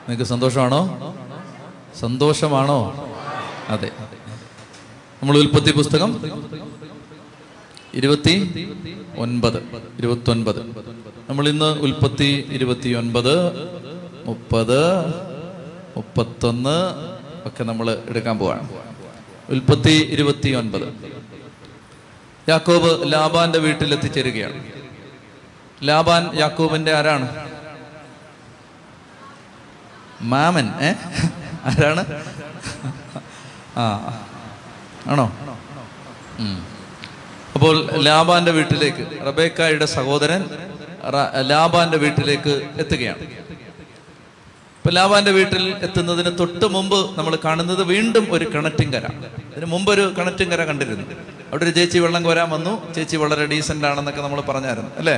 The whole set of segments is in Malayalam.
നിങ്ങൾക്ക് സന്തോഷമാണോ? സന്തോഷമാണോ? അതെ. നമ്മൾ ഉൽപ്പത്തി പുസ്തകം ഇരുപത്തി ഒൻപത് ഇരുപത്തൊൻപത്. നമ്മൾ ഇന്ന് ഉൽപ്പത്തി ഇരുപത്തി ഒൻപത് മുപ്പത് മുപ്പത്തൊന്ന് ഒക്കെ നമ്മൾ എടുക്കാൻ പോവാണ്. ഉൽപ്പത്തി ഇരുപത്തി ഒൻപത് യാക്കോബ് ലാബാന്റെ വീട്ടിൽ എത്തിച്ചേരുകയാണ് ലാബാൻ യാക്കോബിന്റെ ആരാണ്? മാമൻ ഏ? ആരാണ്? ആ ആണോ? അപ്പോൾ ലാബാന്റെ വീട്ടിലേക്ക് റബേക്കായുടെ സഹോദരൻ ലാബാന്റെ വീട്ടിലേക്ക് എത്തുകയാണ്. ഇപ്പൊ ലാബാന്റെ വീട്ടിൽ എത്തുന്നതിന് തൊട്ട് മുമ്പ് നമ്മൾ കാണുന്നത് വീണ്ടും ഒരു കിണറ്റിൻ കര. അതിന് മുമ്പ് ഒരു കിണറ്റിൻ കര കണ്ടിരുന്നു. അവിടെ ഒരു ചേച്ചി വെള്ളം കോരാൻ വന്നു. ചേച്ചി വളരെ ഡീസന്റ് ആണെന്നൊക്കെ നമ്മൾ പറഞ്ഞായിരുന്നു അല്ലേ?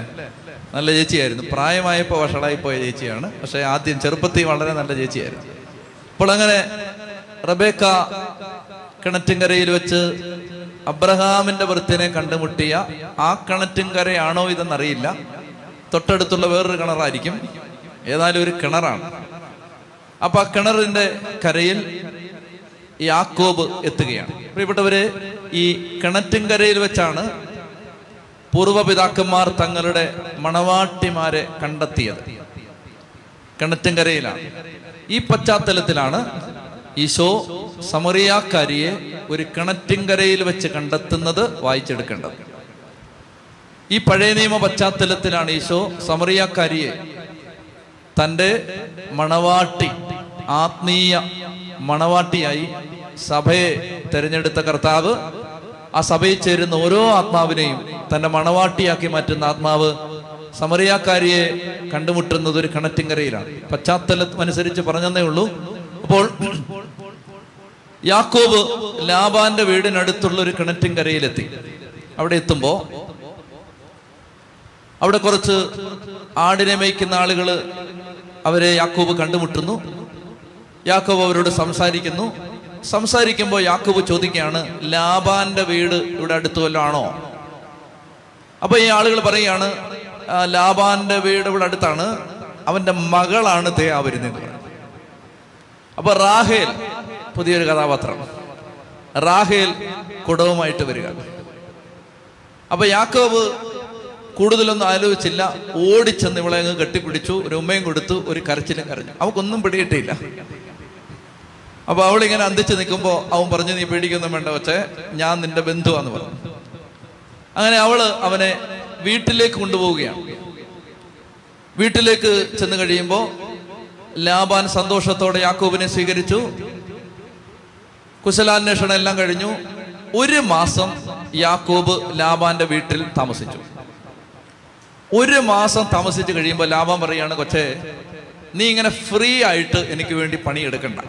നല്ല ചേച്ചിയായിരുന്നു. പ്രായമായപ്പോൾ വഷളായി പോയ ചേച്ചിയാണ്. പക്ഷെ ആദ്യം ചെറുപ്പത്തിൽ വളരെ നല്ല ചേച്ചിയായിരുന്നു. അപ്പോൾ അങ്ങനെ റബേക്ക കിണറ്റിൻകരയിൽ വെച്ച് അബ്രഹാമിന്റെ വൃത്തിനെ കണ്ടുമുട്ടിയ ആ കിണറ്റിൻകരയാണോ ഇതെന്നറിയില്ല. തൊട്ടടുത്തുള്ള വേറൊരു കിണറായിരിക്കും. ഏതായാലും ഒരു കിണറാണ്. അപ്പൊ ആ കിണറിന്റെ കരയിൽ യാക്കോബ് എത്തുകയാണ്. പ്രിയപ്പെട്ടവര് ഈ കിണറ്റിൻകരയിൽ വെച്ചാണ് പൂർവപിതാക്കന്മാർ തങ്ങളുടെ മണവാട്ടിമാരെ കണ്ടെത്തിയത്. കിണറ്റിൻകരയിലാണ്. ഈ പശ്ചാത്തലത്തിലാണ് ഈശോ സമറിയാക്കാരിയെ ഒരു കിണറ്റിൻകരയിൽ വെച്ച് കണ്ടെത്തുന്നത് വായിച്ചെടുക്കേണ്ടത്. ഈ പഴയ നിയമ പശ്ചാത്തലത്തിലാണ് ഈശോ സമറിയാക്കാരിയെ തന്റെ മണവാട്ടി ആത്മീയ മണവാട്ടിയായി സഭയെ തെരഞ്ഞെടുത്ത കർത്താവ് ആ സഭയിൽ ചേരുന്ന ഓരോ ആത്മാവിനെയും തന്റെ മണവാട്ടിയാക്കി മാറ്റുന്ന ആത്മാവ് സമറിയാക്കാരിയെ കണ്ടുമുട്ടുന്നത് ഒരു കണറ്റിങ്കരയിലാണ് പശ്ചാത്തലം അനുസരിച്ച് പറഞ്ഞതേ ഉള്ളൂ. അപ്പോൾ യാക്കോബ് ലാബാന്റെ വീടിനടുത്തുള്ള ഒരു കിണറ്റിൻകരയിലെത്തി. അവിടെ എത്തുമ്പോ അവിടെ കുറച്ച് ആടിനെ മേയ്ക്കുന്ന ആളുകൾ അവരെ യാക്കോബ് കണ്ടുമുട്ടുന്നു. യാക്കോബ് അവരോട് സംസാരിക്കുന്നു. സംസാരിക്കുമ്പോൾ യാക്കൂബ് ചോദിക്കുകയാണ് ലാബാന്റെ വീട് ഇവിടെ അടുത്ത് വല്ലതാണോ അപ്പൊ ഈ ആളുകൾ പറയുകയാണ് "ആ, ലാബാന്റെ വീട് ഇവിടെ അടുത്താണ്. അവന്റെ മകളാണ് തേ വരുന്നത്. അപ്പൊ റാഹേൽ പുതിയൊരു കഥാപാത്രം. റാഹേൽ കുടവുമായിട്ട് വരിക. അപ്പൊ യാക്കോബ് കൂടുതലൊന്നും ആലോചിച്ചില്ല. ഓടിച്ചെന്ന് ഇവളെ അങ്ങ് കെട്ടിപ്പിടിച്ചു. ഒരു ഉമ്മയും കൊടുത്തു. ഒരു കരച്ചിലും കരഞ്ഞു. അവക്കൊന്നും പിടിയിട്ടില്ല അപ്പൊ അവളിങ്ങനെ അന്തിച്ച് നിൽക്കുമ്പോ അവൻ പറഞ്ഞു നീ പേടിക്കൊന്നും വേണ്ട പക്ഷേ ഞാൻ നിന്റെ ബന്ധുവാന്ന് പറഞ്ഞു. അങ്ങനെ അവൾ അവനെ വീട്ടിലേക്ക് കൊണ്ടുപോവുകയാണ്. വീട്ടിലേക്ക് ചെന്ന് കഴിയുമ്പോ ലാബാൻ സന്തോഷത്തോടെ യാക്കോബിനെ സ്വീകരിച്ചു. കുശലാന്വേഷണം എല്ലാം കഴിഞ്ഞു. ഒരു മാസം യാക്കോബ് ലാബാന്റെ വീട്ടിൽ താമസിച്ചു. ഒരു മാസം താമസിച്ചു കഴിയുമ്പോൾ ലാഭം പറയുകയാണ് കൊച്ചേ നീ ഇങ്ങനെ ഫ്രീ ആയിട്ട് എനിക്ക് വേണ്ടി പണിയെടുക്കണ്ട.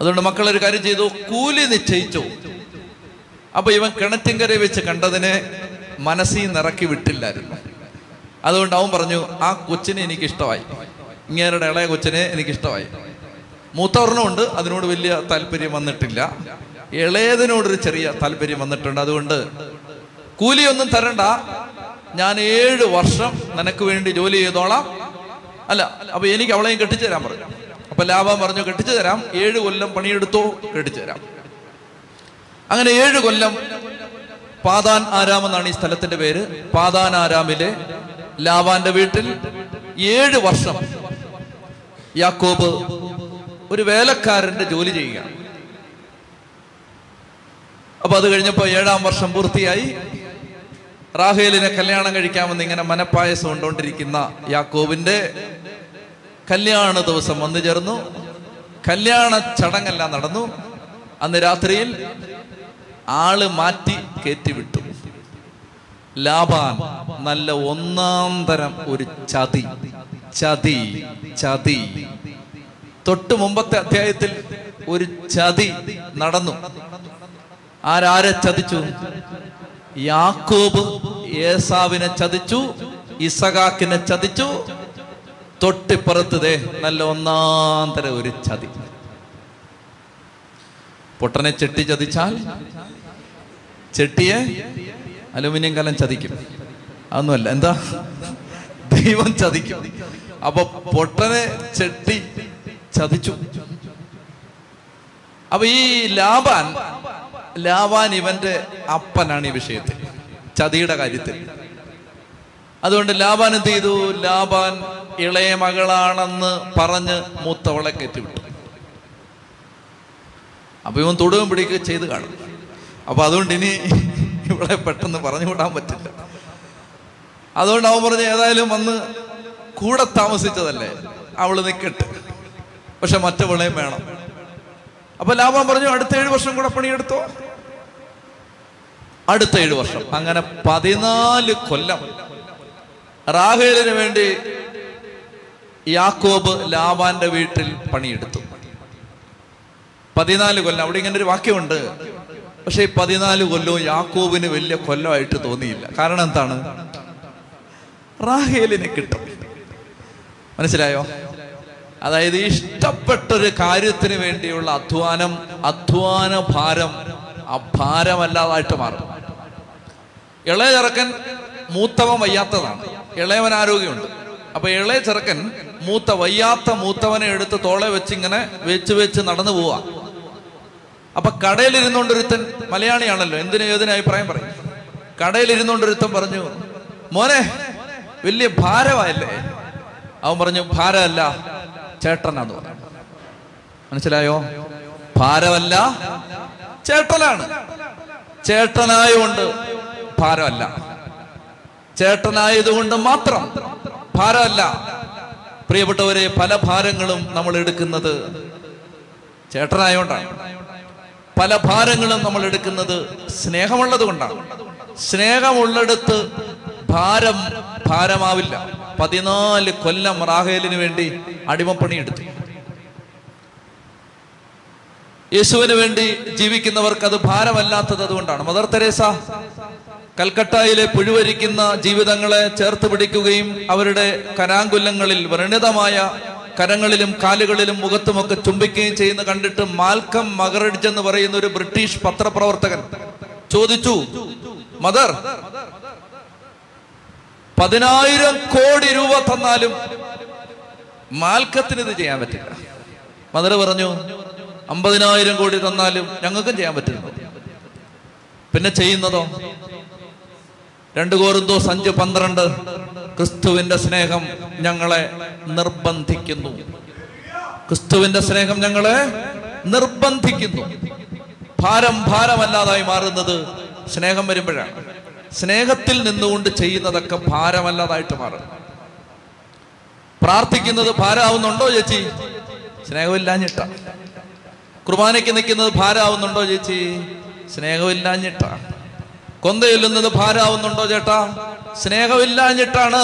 അതുകൊണ്ട് മക്കൾ ഒരു കാര്യം ചെയ്തു. കൂലി നിശ്ചയിച്ചു. അപ്പൊ ഇവൻ കിണറ്റിൻകര വെച്ച് കണ്ടതിനെ മനസ്സിൽ നിറക്കി വിട്ടില്ലായിരുന്നു. അതുകൊണ്ട് അവൻ പറഞ്ഞു ആ കൊച്ചിനെ എനിക്ക് ഇഷ്ടമായി ഇങ്ങേരുടെ ഇളയ കൊച്ചിനെ എനിക്ക് ഇഷ്ടമായി മൂത്തവർണമുണ്ട് അതിനോട് വലിയ താല്പര്യം വന്നിട്ടില്ല. ഇളയതിനോടൊരു ചെറിയ താല്പര്യം വന്നിട്ടുണ്ട്. അതുകൊണ്ട് കൂലിയൊന്നും തരണ്ട. ഞാൻ ഏഴ് വർഷം നിനക്ക് വേണ്ടി ജോലി ചെയ്തോളാം. അല്ല അപ്പൊ എനിക്ക് അവളെയും കെട്ടിച്ചേരാൻ പറഞ്ഞു. അപ്പൊ ലാഭം പറഞ്ഞു കെട്ടിച്ചു തരാം. ഏഴ് കൊല്ലം പണിയെടുത്തോ കെട്ടിച്ചു തരാം. അങ്ങനെ ഏഴ് കൊല്ലം പാതാൻ ആരാം എന്നാണ് ഈ സ്ഥലത്തിന്റെ പേര്. പാതാൻ ആരാമിലെ ലാവാന്റെ വീട്ടിൽ ഏഴ് വർഷം യാക്കോബ് ഒരു വേലക്കാരന്റെ ജോലി ചെയ്യുകയാണ്. അപ്പൊ അത് കഴിഞ്ഞപ്പോ ഏഴാം വർഷം പൂർത്തിയായി. റാഹേലിനെ കല്യാണം കഴിക്കാമെന്ന് ഇങ്ങനെ മനപ്പായസം ഉണ്ടോണ്ടിരിക്കുന്ന യാക്കോബിന്റെ കല്യാണ ദിവസം വന്നു ചേർന്നു. കല്യാണ ചടങ്ങെല്ലാം നടന്നു. അന്ന് രാത്രിയിൽ ആൾ മാറ്റി കയറ്റി വിട്ടു ലാബാൻ നല്ല ഒന്നാം തരം ഒരു ചതി. ചതി ചതി. തൊട്ട് മുമ്പത്തെ അധ്യായത്തിൽ ഒരു ചതി നടന്നു. ആരാരെ ചതിച്ചു? യാക്കോബ് ഏസാവിനെ ചതിച്ചു ഇസഖാക്കിനെ ചതിച്ചു തൊട്ടിപ്പുറത്ത് ദേ നല്ല ഒന്നാം തരം ഒരു ചതി. പൊട്ടനെ ചെട്ടി ചതിച്ചാൽ ചെട്ടിയെ അലുമിനിയം കലം ചതിക്കും. അതൊന്നുമല്ല എന്താ? ദൈവം ചതിക്കും. അപ്പൊ പൊട്ടനെ ചെട്ടി ചതിച്ചു. അപ്പൊ ഈ ലാബാൻ ലാബാൻ ഇവന്റെ അപ്പനാണ് ഈ വിഷയത്തിൽ ചതിയുടെ കാര്യത്തിൽ. അതുകൊണ്ട് ലാബാൻ എന്ത് ചെയ്തു? ലാബാൻ ഇളയ മകളാണെന്ന് പറഞ്ഞ് മൂത്തവളെ കയറ്റിവിട്ടു അപ്പൊ ഇവൻ തൊടുകയും പിടിക്കുകയും ചെയ്ത് കാണും. അപ്പൊ അതുകൊണ്ട് ഇനി ഇവിടെ പെട്ടെന്ന് പറഞ്ഞു വിടാൻ പറ്റില്ല. അതുകൊണ്ട് അവൻ പറഞ്ഞ് ഏതായാലും വന്ന് കൂടെ താമസിച്ചതല്ലേ? അവൾ നിൽക്കട്ടെ പക്ഷെ മറ്റവളെയും വേണം. അപ്പൊ ലാഭം പറഞ്ഞു അടുത്ത ഏഴ് വർഷം കൂടെ പണിയെടുത്തോ? അടുത്ത ഏഴ് വർഷം. അങ്ങനെ പതിനാല് കൊല്ലം. റാഹേലിന് വേണ്ടി യാക്കോബ് ലാവാന്റെ വീട്ടിൽ പണിയെടുത്തു. പതിനാല് കൊല്ലം അവിടെ ഇങ്ങനെ ഒരു വാക്യമുണ്ട്. പക്ഷെ ഈ പതിനാല് കൊല്ലവും യാക്കോബിന് വലിയ കൊല്ലമായിട്ട് തോന്നിയില്ല. കാരണം എന്താണ്? റാഹേലിനെ കിട്ടും. മനസ്സിലായോ? അതായത് ഇഷ്ടപ്പെട്ടൊരു കാര്യത്തിന് വേണ്ടിയുള്ള അധ്വാനം അധ്വാന ഭാരം അഭാരമല്ലാതായിട്ട് മാറും. ഇളയ ചെറുക്കൻ മൂത്തവൻ വയ്യാത്തതാണ്. ഇളയവൻ ആരോഗ്യമുണ്ട്. അപ്പൊ ഇളയ ചെറുക്കൻ മൂത്ത വയ്യാത്ത മൂത്തവനെ എടുത്ത് തോളെ വെച്ചിങ്ങനെ വെച്ച് വെച്ച് നടന്നു പോവാ. അപ്പൊ കടയിലിരുന്നോണ്ടൊരുത്തൻ മലയാളിയാണല്ലോ എന്തിനു ഏതിനു അഭിപ്രായം പറയും? കടയിലിരുന്നോണ്ടൊരുത്തൻ പറഞ്ഞു മോനെ വലിയ ഭാരമായല്ലേ അവൻ പറഞ്ഞു ഭാരമല്ല പറഞ്ഞു. മനസ്സിലായോ? ഭാരമല്ല ചേട്ടനാണ്. ചേട്ടനായതുകൊണ്ട് ഭാരമല്ല. ചേട്ടനായതുകൊണ്ട് മാത്രം ഭാരമല്ല. പ്രിയപ്പെട്ടവരെ പല ഭാരങ്ങളും നമ്മൾ എടുക്കുന്നത് ചേട്ടനായോണ്ടാണ്. പല ഭാരങ്ങളും നമ്മൾ എടുക്കുന്നത് സ്നേഹമുള്ളത് കൊണ്ടാണ്. സ്നേഹമുള്ളിടത്ത് ഭാരം ഭാരമാവില്ല. പതിനാല് കൊല്ലം റാഹേലിന് വേണ്ടി അടിമപ്പണി എടുത്തു. യേശുവിന് വേണ്ടി ജീവിക്കുന്നവർക്ക് അത് ഭാരമല്ലാത്തത് അതുകൊണ്ടാണ്. മദർ തെരേസ കൽക്കട്ടയിലെ പുഴുവരിക്കുന്ന ജീവിതങ്ങളെ ചേർത്ത് പിടിക്കുകയും അവരുടെ കരാങ്കുലങ്ങളിൽ വ്രണിതമായ കരങ്ങളിലും കാലുകളിലും മുഖത്തുമൊക്കെ ചുംബിക്കുകയും ചെയ്യുന്ന കണ്ടിട്ട് മാൽക്കം മകറഡിജ് എന്ന് പറയുന്ന ഒരു ബ്രിട്ടീഷ് പത്രപ്രവർത്തകൻ ചോദിച്ചു മദർ പതിനായിരം കോടി രൂപ തന്നാലും മാൽക്കത്തിന് ഇത് ചെയ്യാൻ പറ്റില്ല. മദർ പറഞ്ഞു അമ്പതിനായിരം കോടി തന്നാലും ഞങ്ങൾക്കും ചെയ്യാൻ പറ്റില്ല. പിന്നെ ചെയ്യുന്നതോ? രണ്ട് കോരുന്തോ സഞ്ച് പന്ത്രണ്ട്. ക്രിസ്തുവിന്റെ സ്നേഹം ഞങ്ങളെ നിർബന്ധിക്കുന്നു. ക്രിസ്തുവിന്റെ സ്നേഹം ഞങ്ങളെ നിർബന്ധിക്കുന്നു. ഭാരം ഭാരമല്ലാതായി മാറുന്നത് സ്നേഹം വരുമ്പോഴാണ്. സ്നേഹത്തിൽ നിന്നുകൊണ്ട് ചെയ്യുന്നതൊക്കെ ഭാരമല്ലാതായിട്ട് മാറും. പ്രാർത്ഥിക്കുന്നത് ഭാരമാവുന്നുണ്ടോ ചേച്ചി? സ്നേഹമില്ലാഞ്ഞിട്ട. കുർബാനയ്ക്ക് നിൽക്കുന്നത് ഭാരമാവുന്നുണ്ടോ ചേച്ചി? സ്നേഹമില്ലാഞ്ഞിട്ട. കൊന്തയൊല്ലുന്നത് ഭാരമാവുന്നുണ്ടോ ചേട്ടാ? സ്നേഹമില്ലാഞ്ഞിട്ടാണ്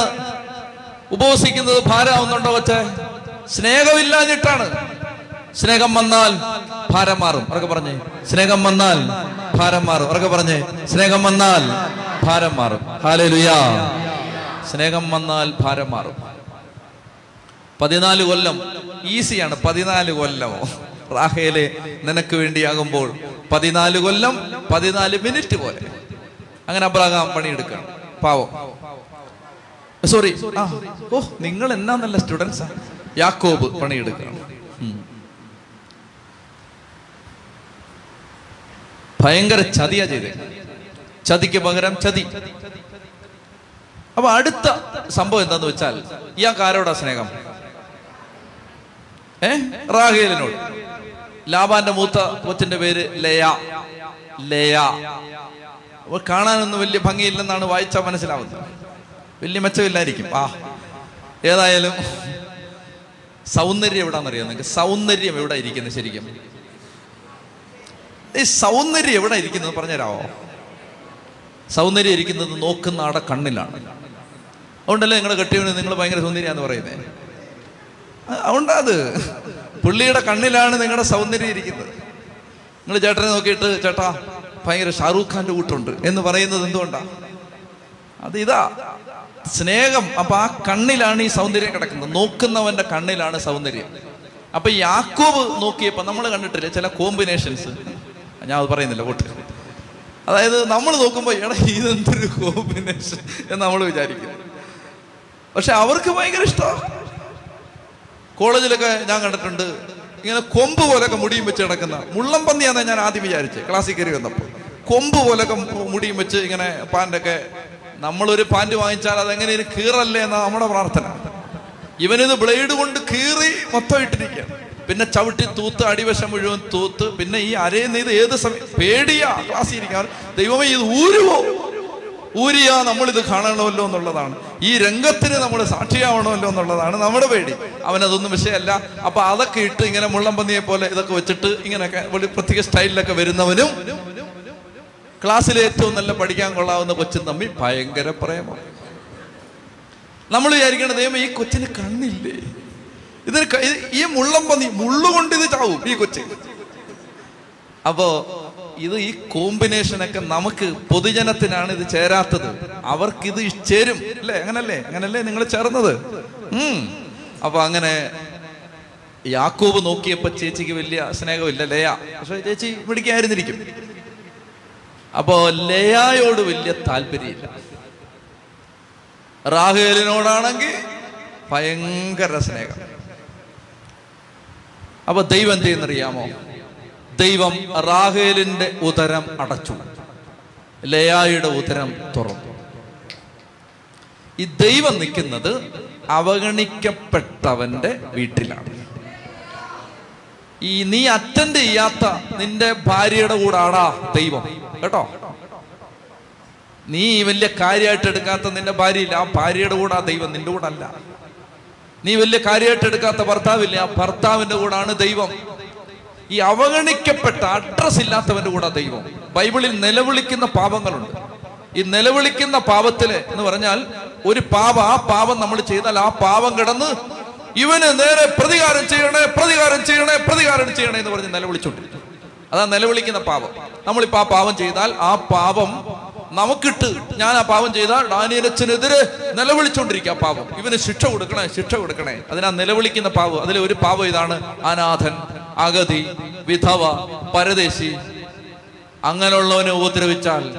ഉപവസിക്കുന്നത് ഭാരമാവുന്നുണ്ടോ വച്ചേ സ്നേഹമില്ലാഞ്ഞിട്ടാണ്. സ്നേഹം വന്നാൽ ഭാരം മാറും. ഉറക്കെ പറഞ്ഞേ. സ്നേഹം വന്നാൽ ഭാരം മാറും. ഉറക്കെ പറഞ്ഞേ. സ്നേഹം വന്നാൽ ഭാരം മാറും. ഹാലേ ലുയാ സ്നേഹം വന്നാൽ ഭാരം മാറും. പതിനാല് കൊല്ലം ഈസിയാണ്. പതിനാല് കൊല്ലമോ റാഹേലെ നിനക്ക് വേണ്ടിയാകുമ്പോൾ പതിനാല് കൊല്ലം പതിനാല് മിനിറ്റ് പോലെ. അങ്ങനെ അബ്രഹാം പണിയെടുക്കണം പാവോ. സോറി ഓ നിങ്ങൾ എന്നാ നല്ല സ്റ്റുഡൻസ് യാക്കോബ് പണിയെടുക്കണം. ഭയങ്കര ചതിയാ ചെയ്തേ. ചതിക്ക് പകരം ചതി. അപ്പൊ അടുത്ത സംഭവം എന്താന്ന് വെച്ചാൽ ഇയാൾക്ക് ആരോടാ സ്നേഹം? ഏ? റാഹേലിനോട്. ലാബാന്റെ മൂത്ത കൊച്ചിന്റെ പേര് ലയ. ലയ. കാണാനൊന്നും വലിയ ഭംഗിയില്ലെന്നാണ് വായിച്ചാൽ മനസ്സിലാവുന്നത്. വലിയ മെച്ചമില്ലായിരിക്കും. ആ ഏതായാലും സൗന്ദര്യം എവിടാന്നറിയാം നിങ്ങൾക്ക്? സൗന്ദര്യം എവിടെ ഇരിക്കുന്നത് ശരിക്കും? ഈ സൗന്ദര്യം എവിടെ ഇരിക്കുന്നത് പറഞ്ഞുതരാവോ സൗന്ദര്യം ഇരിക്കുന്നത് നോക്കുന്ന ആടെ കണ്ണിലാണ്. അതുകൊണ്ടല്ലേ നിങ്ങളെ കെട്ടിയവന് നിങ്ങൾ ഭയങ്കര സൗന്ദര്യമാന്ന് പറയുന്നത് അതുകൊണ്ടത് അത് പുള്ളിയുടെ കണ്ണിലാണ് നിങ്ങളുടെ സൗന്ദര്യം ഇരിക്കുന്നത്. നിങ്ങൾ ചേട്ടനെ നോക്കിയിട്ട് ചേട്ടാ ഭയങ്കര ഷാറൂഖ് ഖാന്റെ കൂട്ടുണ്ട് എന്ന് പറയുന്നത് എന്തുകൊണ്ടാ? അത് ഇതാ. സ്നേഹം. അപ്പൊ ആ കണ്ണിലാണ് ഈ സൗന്ദര്യം കിടക്കുന്നത്. നോക്കുന്നവന്റെ കണ്ണിലാണ് സൗന്ദര്യം. അപ്പൊ യാക്കോബ് നോക്കിയപ്പോ നമ്മൾ കണ്ടിട്ടില്ല ചില കോമ്പിനേഷൻസ്? ഞാൻ അത് പറയുന്നില്ല കൂട്ട് അതായത് നമ്മൾ നോക്കുമ്പോൾ എടാ ഇതെന്തൊരു കോമ്പിനേഷൻ എന്ന് നമ്മൾ വിചാരിക്കും. പക്ഷെ അവർക്ക് ഭയങ്കര ഇഷ്ടമാണ് കോളേജിലൊക്കെ ഞാൻ കണ്ടിട്ടുണ്ട്. ഇങ്ങനെ കൊമ്പ് പോലൊക്കെ മുടിയും വെച്ച് കിടക്കുന്ന. മുള്ളം പന്നിയാന്ന് ഞാൻ ആദ്യം വിചാരിച്ച് ക്ലാസ്സിൽ കയറി വന്നപ്പോൾ. കൊമ്പ് പോലൊക്കെ മുടിയും വെച്ച് ഇങ്ങനെ പാന്റൊക്കെ നമ്മളൊരു പാന്റ് വാങ്ങിച്ചാൽ അതെങ്ങനെയും കീറല്ലേ എന്ന നമ്മുടെ പ്രാർത്ഥന. ഇവനിത് ബ്ലേഡ് കൊണ്ട് കീറി മൊത്തം ഇട്ടിരിക്കുകയാണ്. പിന്നെ ചവിട്ടി തൂത്ത് അടിവശം മുഴുവൻ തൂത്ത് പിന്നെ ഈ അരയിൽ നിന്ന് ഇത് ഏത് സമയം പേടിയാ ക്ലാസ്സിൽ ഇരിക്കാൻ ദൈവമേ ഇത് ഊരുവോ? ഊരിയാ നമ്മളിത് കാണണമല്ലോ എന്നുള്ളതാണ്. ഈ രംഗത്തിന് നമ്മൾ സാക്ഷിയാവണമല്ലോ എന്നുള്ളതാണ് നമ്മുടെ പേടി. അവനതൊന്നും വിഷയമല്ല. അപ്പൊ അതൊക്കെ ഇട്ട് ഇങ്ങനെ മുള്ളംപന്നിയെ പോലെ ഇതൊക്കെ വെച്ചിട്ട് ഇങ്ങനെയൊക്കെ പ്രത്യേക സ്റ്റൈലിലൊക്കെ വരുന്നവനും ക്ലാസ്സിലെ ഏറ്റവും നല്ല പഠിക്കാൻ കൊള്ളാവുന്ന കൊച്ചും തമ്മിൽ ഭയങ്കര പ്രേമം. നമ്മൾ വിചാരിക്കണം ദൈവം ഈ കൊച്ചിന് കണ്ണില്ലേ? ഇതിന് ഈ മുള്ളം പന്നി മുള്ളുകൊണ്ട് ഇത് ചാവും ഈ കൊച്ച്. അപ്പോ ഇത് ഈ കോമ്പിനേഷനൊക്കെ നമുക്ക് പൊതുജനത്തിനാണ് ഇത് ചേരാത്തത്. അവർക്ക് ഇത് ചേരും. അല്ലേ? അങ്ങനല്ലേ? അങ്ങനല്ലേ നിങ്ങൾ ചേർന്നത്? ഉം. അപ്പൊ അങ്ങനെ യാക്കോബ് നോക്കിയപ്പോ ചേച്ചിക്ക് വലിയ സ്നേഹമില്ല ലയ. പക്ഷെ ചേച്ചി പിടിക്കായിരുന്നിരിക്കും അപ്പോ ലയായോട് വലിയ താല്പര്യമില്ല. റാഹേലിനോടാണെങ്കിൽ ഭയങ്കര സ്നേഹം. അപ്പൊ ദൈവം എന്ത് ചെയ്യുന്നറിയാമോ? ദൈവം റാഹേലിന്റെ ഉദരം അടച്ചു. ലയായുടെ ഉദരം തുറന്നു. ഈ ദൈവം നിൽക്കുന്നത് അവഗണിക്കപ്പെട്ടവന്റെ വീട്ടിലാണ്. ഈ നീ അറ്റൻഡ് ചെയ്യാത്ത നിന്റെ ഭാര്യയുടെ കൂടാടാ ദൈവം. കേട്ടോ? നീ വലിയ കാര്യമായിട്ട് എടുക്കാത്ത നിന്റെ ഭാര്യയില്ല. ആ ഭാര്യയുടെ കൂടാ ദൈവം നിന്റെ കൂടെ അല്ല നീ വലിയ കാര്യമായിട്ട് എടുക്കാത്ത ഭർത്താവില്ല. ആ ഭർത്താവിന്റെ കൂടാണ് ദൈവം. ഈ അവഗണിക്കപ്പെട്ട അഡ്രസ് ഇല്ലാത്തവന്റെ കൂടെ ദൈവം. ബൈബിളിൽ നിലവിളിക്കുന്ന പാപങ്ങളുണ്ട്. ഈ നിലവിളിക്കുന്ന പാപത്തിൽ എന്ന് പറഞ്ഞാൽ ഒരു പാപം ആ പാപം നമ്മൾ ചെയ്താൽ ആ പാപം കിടന്ന് ഇവന് നേരെ പ്രതികാരം ചെയ്യണേ പ്രതികാരം ചെയ്യണേ പ്രതികാരം ചെയ്യണേ എന്ന് പറഞ്ഞ് നിലവിളിച്ചോണ്ടിരിക്കും. അതാ നിലവിളിക്കുന്ന പാപം. നമ്മളിപ്പോ ആ പാപം ചെയ്താൽ ആ പാപം നമുക്കിട്ട് ഞാൻ ആ പാപം ചെയ്താൽ ഡാനിയലച്ചനെതിരെ നിലവിളിച്ചോണ്ടിരിക്കുക ആ പാപം. ഇവന് ശിക്ഷ കൊടുക്കണേ ശിക്ഷ കൊടുക്കണേ. അതിനാ നിലവിളിക്കുന്ന പാവം അതിലെ ഒരു പാവം ഇതാണ് അനാഥൻ. അഗതി വിധവ പരദേശി അങ്ങനെയുള്ളവനെ ഉപദ്രവിച്ചാൽ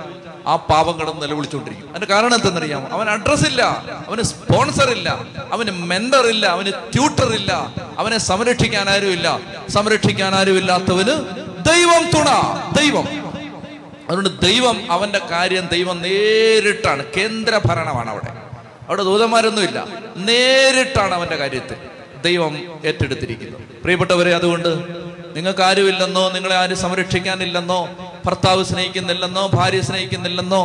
ആ പാപം കിടന്ന് നിലവിളിച്ചുകൊണ്ടിരിക്കും. അതിന്റെ കാരണം എന്തെന്നറിയാമോ? അവൻ അഡ്രസ് ഇല്ല അവന് സ്പോൺസർ ഇല്ല അവന് മെന്റർ ഇല്ല അവന് ട്യൂട്ടർ ഇല്ല അവനെ സംരക്ഷിക്കാൻ ആരും ഇല്ല. സംരക്ഷിക്കാൻ ആരും ഇല്ലാത്തവന് ദൈവം തുണ ദൈവം. അതുകൊണ്ട് ദൈവം അവന്റെ കാര്യം ദൈവം നേരിട്ടാണ്. കേന്ദ്ര ഭരണമാണ് അവിടെ. അവിടെ ദൂതന്മാരൊന്നുമില്ല. നേരിട്ടാണ് അവന്റെ കാര്യത്തിൽ. ദൈവം ഏറ്റെടുത്തിരിക്കുന്നു. പ്രിയപ്പെട്ടവരെ അതുകൊണ്ട് നിങ്ങൾക്ക് ആരുമില്ലെന്നോ നിങ്ങളെ ആരും സംരക്ഷിക്കാനില്ലെന്നോ ഭർത്താവ് സ്നേഹിക്കുന്നില്ലെന്നോ ഭാര്യ സ്നേഹിക്കുന്നില്ലെന്നോ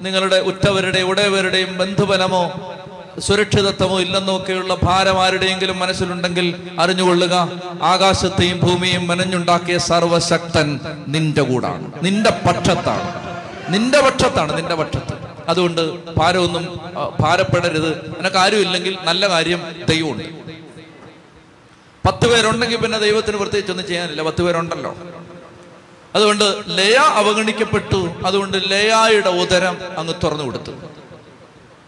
നിങ്ങളുടെ ഉറ്റവരുടെ ഉടയവരുടെയും ബന്ധുബലമോ സുരക്ഷിതത്വമോ ഇല്ലെന്നോ ഒക്കെയുള്ള ഭാരം ആരുടെയെങ്കിലും മനസ്സിലുണ്ടെങ്കിൽ അറിഞ്ഞുകൊള്ളുക ആകാശത്തെയും ഭൂമിയും മെനഞ്ഞുണ്ടാക്കിയ സർവശക്തൻ നിന്റെ കൂടാണ്. നിന്റെ പക്ഷത്താണ്. നിന്റെ പക്ഷത്താണ് നിന്റെ പക്ഷത്ത്. അതുകൊണ്ട് ഭാരമൊന്നും ഭാരപ്പെടരുത്. നിനക്ക് ആരുമില്ലെങ്കിൽ നല്ല കാര്യം ദൈവമുണ്ട്. പത്ത് പേരുണ്ടെങ്കിൽ പിന്നെ ദൈവത്തിന് പ്രത്യേകിച്ച് ഒന്നും ചെയ്യാനില്ല. പത്ത് പേരുണ്ടല്ലോ. അതുകൊണ്ട് ലയ അവഗണിക്കപ്പെട്ടു. അതുകൊണ്ട് ലയായുടെ ഉദരം അങ്ങ് തുറന്നു കൊടുത്തു.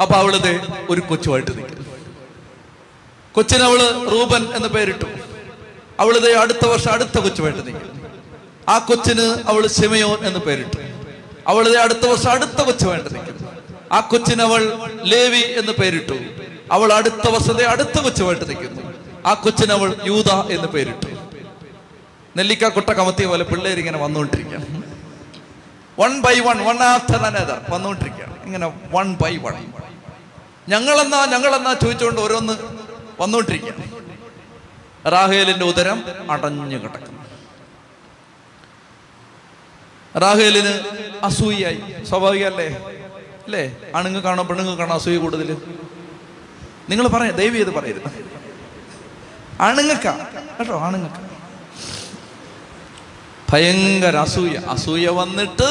അപ്പൊ അവളിത് ഒരു കൊച്ചുമായിട്ട് നിൽക്കും കൊച്ചിന് അവൾ റൂബൻ എന്ന് പേരിട്ടു. അവളിത് അടുത്ത വർഷം അടുത്ത കൊച്ചുമായിട്ട് നിൽക്കും ആ കൊച്ചിന് അവൾ സിമയോൻ എന്ന് പേരിട്ടു. അവളിത് അടുത്ത വർഷം അടുത്ത കൊച്ചുമായിട്ട് നിൽക്കും ആ കൊച്ചിന് അവൾ ലേവി എന്ന് പേരിട്ടു. അവൾ അടുത്ത വർഷത്തെ അടുത്ത കൊച്ചുമായിട്ട് നിൽക്കുന്നു. ആ കൊച്ചിന് അവൾ യൂത എന്ന് പേരിട്ടു. നെല്ലിക്ക കുട്ട കമത്തിയ പോലെ പിള്ളേർ ഇങ്ങനെ വന്നുകൊണ്ടിരിക്കുകയാണ്. One by one one after another വന്നുകൊണ്ടിരിക്കുകയാണ്. ഇങ്ങനെ വൺ ബൈ വൺ ഞങ്ങളെന്നാ ഞങ്ങളെന്നാ ചോദിച്ചുകൊണ്ട് ഓരോന്ന് വന്നുകൊണ്ടിരിക്കുകയാണ്. റാഹേലിന്റെ ഉദരം അടഞ്ഞു കിടക്കുന്നു. റാഹേലിന് അസൂയായി സ്വാഭാവികല്ലേ അല്ലേ? ആണുങ്ങൾ കാണാം പെണ്ണുങ്ങൾ കാണാം അസൂയ കൂടുതൽ നിങ്ങൾ പറയാം ദൈവം ഇത് പറയരുത്. ആണുങ്ങക്ക കേട്ടോ ആണുങ്ങക്ക ഭയങ്കര അസൂയ. അസൂയ വന്നിട്ട്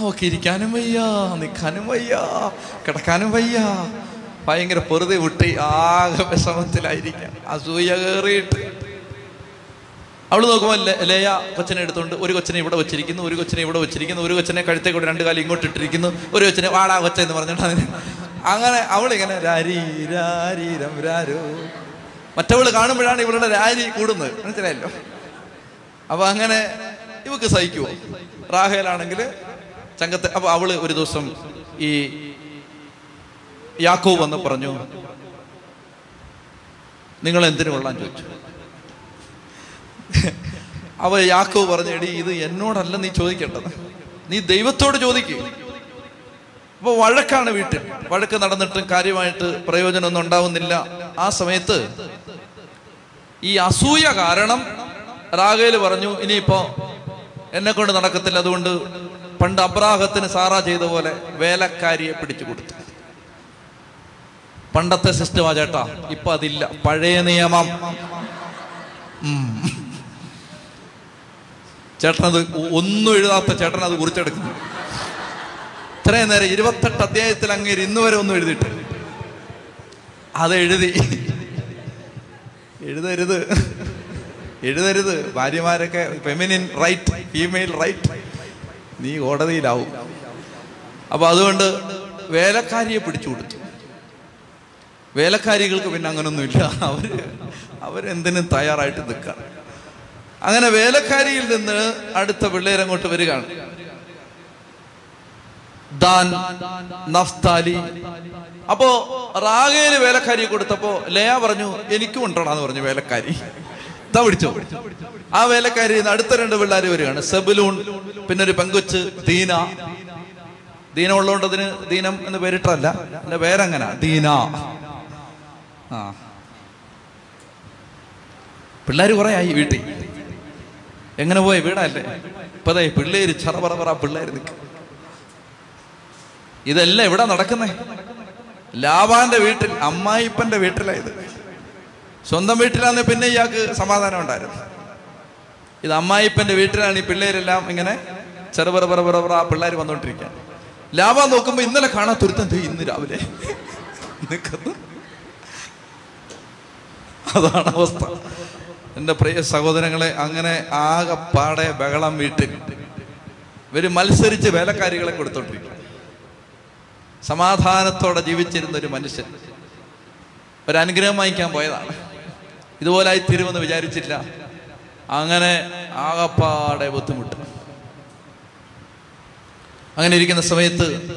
അവക്ക് ഇരിക്കാനും വയ്യ നിൽക്കാനും വയ്യ കിടക്കാനും വയ്യ. ഭയങ്കര പൊറുതെ വിട്ട് ആകെ വിഷമത്തിലായിരിക്കാം. അസൂയ കയറിയിട്ട് അവൾ നോക്കുമ്പോൾ ലേയ കൊച്ചനെ കൊച്ചിനെ എടുത്തുകൊണ്ട് ഒരു കൊച്ചിനെ ഇവിടെ വെച്ചിരിക്കുന്നു ഒരു കൊച്ചിനെ ഇവിടെ വെച്ചിരിക്കുന്നു ഒരു കൊച്ചിനെ കഴുത്തെ കൂടെ രണ്ട് കാലം ഇങ്ങോട്ട് ഇട്ടിരിക്കുന്നു ഒരു കൊച്ചിനെ വാടാ കൊച്ച എന്ന് പറഞ്ഞിട്ട് അങ്ങനെ അവളിങ്ങനെ രാരീരാരീരം രാരോ. മറ്റവൾ കാണുമ്പോഴാണ് ഇവളുടെ രാരി കൂടുന്നത്. മനസ്സിലായല്ലോ? അപ്പൊ അങ്ങനെ ഇവക്ക് സഹിക്കുവോ? റാഹേലാണെങ്കിൽ ചങ്കത്തെ അപ്പൊ അവൾ ഒരു ദിവസം ഈ യാക്കോ വന്ന് പറഞ്ഞു നിങ്ങൾ എന്തിനു കൊള്ളാൻ ചോദിച്ചു? അവ യാക്കോ പറഞ്ഞു എടി ഇത് എന്നോടല്ല നീ ചോദിക്കേണ്ടത്. നീ ദൈവത്തോട് ചോദിക്കുക അപ്പൊ വഴക്കാണ് വീട്ടിൽ. വഴക്ക് നടന്നിട്ടും കാര്യമായിട്ട് പ്രയോജനമൊന്നും ഉണ്ടാവുന്നില്ല. ആ സമയത്ത് ഈ അസൂയ കാരണം റാഗേൽ പറഞ്ഞു ഇനിയിപ്പോ എന്നെ കൊണ്ട് നടക്കത്തില്ല. അതുകൊണ്ട് പണ്ട് അബ്രാഹത്തിന് സാറ ചെയ്ത പോലെ വേലക്കാരിയെ പിടിച്ചു കൊടുത്തു. പണ്ടത്തെ സിസ്റ്റമാ ചേട്ടാ ഇപ്പൊ അതില്ല. പഴയ നിയമം. ചേട്ടനത് ഒന്നും എഴുതാത്ത ചേട്ടനത് കുറിച്ചെടുക്കുന്നു. ഇത്രയും നേരം ഇരുപത്തെട്ട് അധ്യായത്തിൽ അങ്ങേര് ഇന്ന് വരെ ഒന്നും എഴുതിയിട്ട് അത് എഴുതി. എഴുതരുത്. എഴുതരുത്. ഭാര്യമാരൊക്കെ ഫെമിനിൻ റൈറ്റ് ഫീമെയിൽ റൈറ്റ് നീ കോടതിയിലാവും. അപ്പൊ അതുകൊണ്ട് വേലക്കാരിയെ പിടിച്ചു കൊടുത്തു. വേലക്കാരികൾക്ക് പിന്നെ അങ്ങനൊന്നുമില്ല. അവർ അവരെന്തിനും തയ്യാറായിട്ട് നിൽക്കാണ്. അങ്ങനെ വേലക്കാരിയിൽ നിന്ന് അടുത്ത പിള്ളേരങ്ങോട്ട് വരികയാണ്. Dan Naphtali. അപ്പോ റാഗേൽ വേലക്കാരി കൊടുത്തപ്പോ ലയ പറഞ്ഞു എനിക്കും ഉണ്ടോടാന്ന് പറഞ്ഞു വേലക്കാരി. തവിടിച്ചോ പിടിച്ചോ. ആ വേലക്കാരി അടുത്ത രണ്ട് പിള്ളേർ വരികയാണ്. സെബുലൂൺ പിന്നെ ഒരു പെങ്കൊച്ച് ദീന. ദീന ഉള്ളതുകൊണ്ട് അതിന് ദീനം എന്ന് പേരിട്ടല്ല എന്റെ പേരങ്ങനെ? ദീന. ആ. പിള്ളേർ കുറെ ആയി വീട്ടിൽ. എങ്ങനെ പോയി? വീടല്ലേ ഇപ്പതായി പിള്ളേര് ചറപറ പറ പിള്ളേര് നിൽക്കും ഇതെല്ലാം എവിടെ നടക്കുന്നേ? ലാബാന്റെ വീട്ടിൽ അമ്മായിപ്പന്റെ വീട്ടിലായത് സ്വന്തം വീട്ടിലാന്ന് പിന്നെ ഇയാൾക്ക് സമാധാനം ഉണ്ടായിരുന്നു. ഇത് അമ്മായിപ്പന്റെ വീട്ടിലാണ് ഈ പിള്ളേരെല്ലാം ഇങ്ങനെ ചെറുപറ പറ പറ പിള്ളേർ വന്നോണ്ടിരിക്കുക ലാഭ നോക്കുമ്പോ ഇന്നലെ കാണാൻ തുരുത്തം ഇന്ന് രാവിലെ അതാണ് അവസ്ഥ. എന്റെ പ്രിയ സഹോദരങ്ങളെ അങ്ങനെ ആകെപ്പാടെ ബഹളം വീട്ടിൽ. ഇവർ മത്സരിച്ച് വേലക്കാരികളെ കൊടുത്തോണ്ടിരിക്കും സമാധാനത്തോടെ ജീവിച്ചിരുന്ന ഒരു മനുഷ്യൻ. ഒരു അനുഗ്രഹം വാങ്ങിക്കാൻ പോയതാണ്. ഇതുപോലായി തീരുമെന്ന് വിചാരിച്ചില്ല. അങ്ങനെ ആകപ്പാടെ ബുദ്ധിമുട്ട്. അങ്ങനെ ഇരിക്കുന്ന സമയത്ത്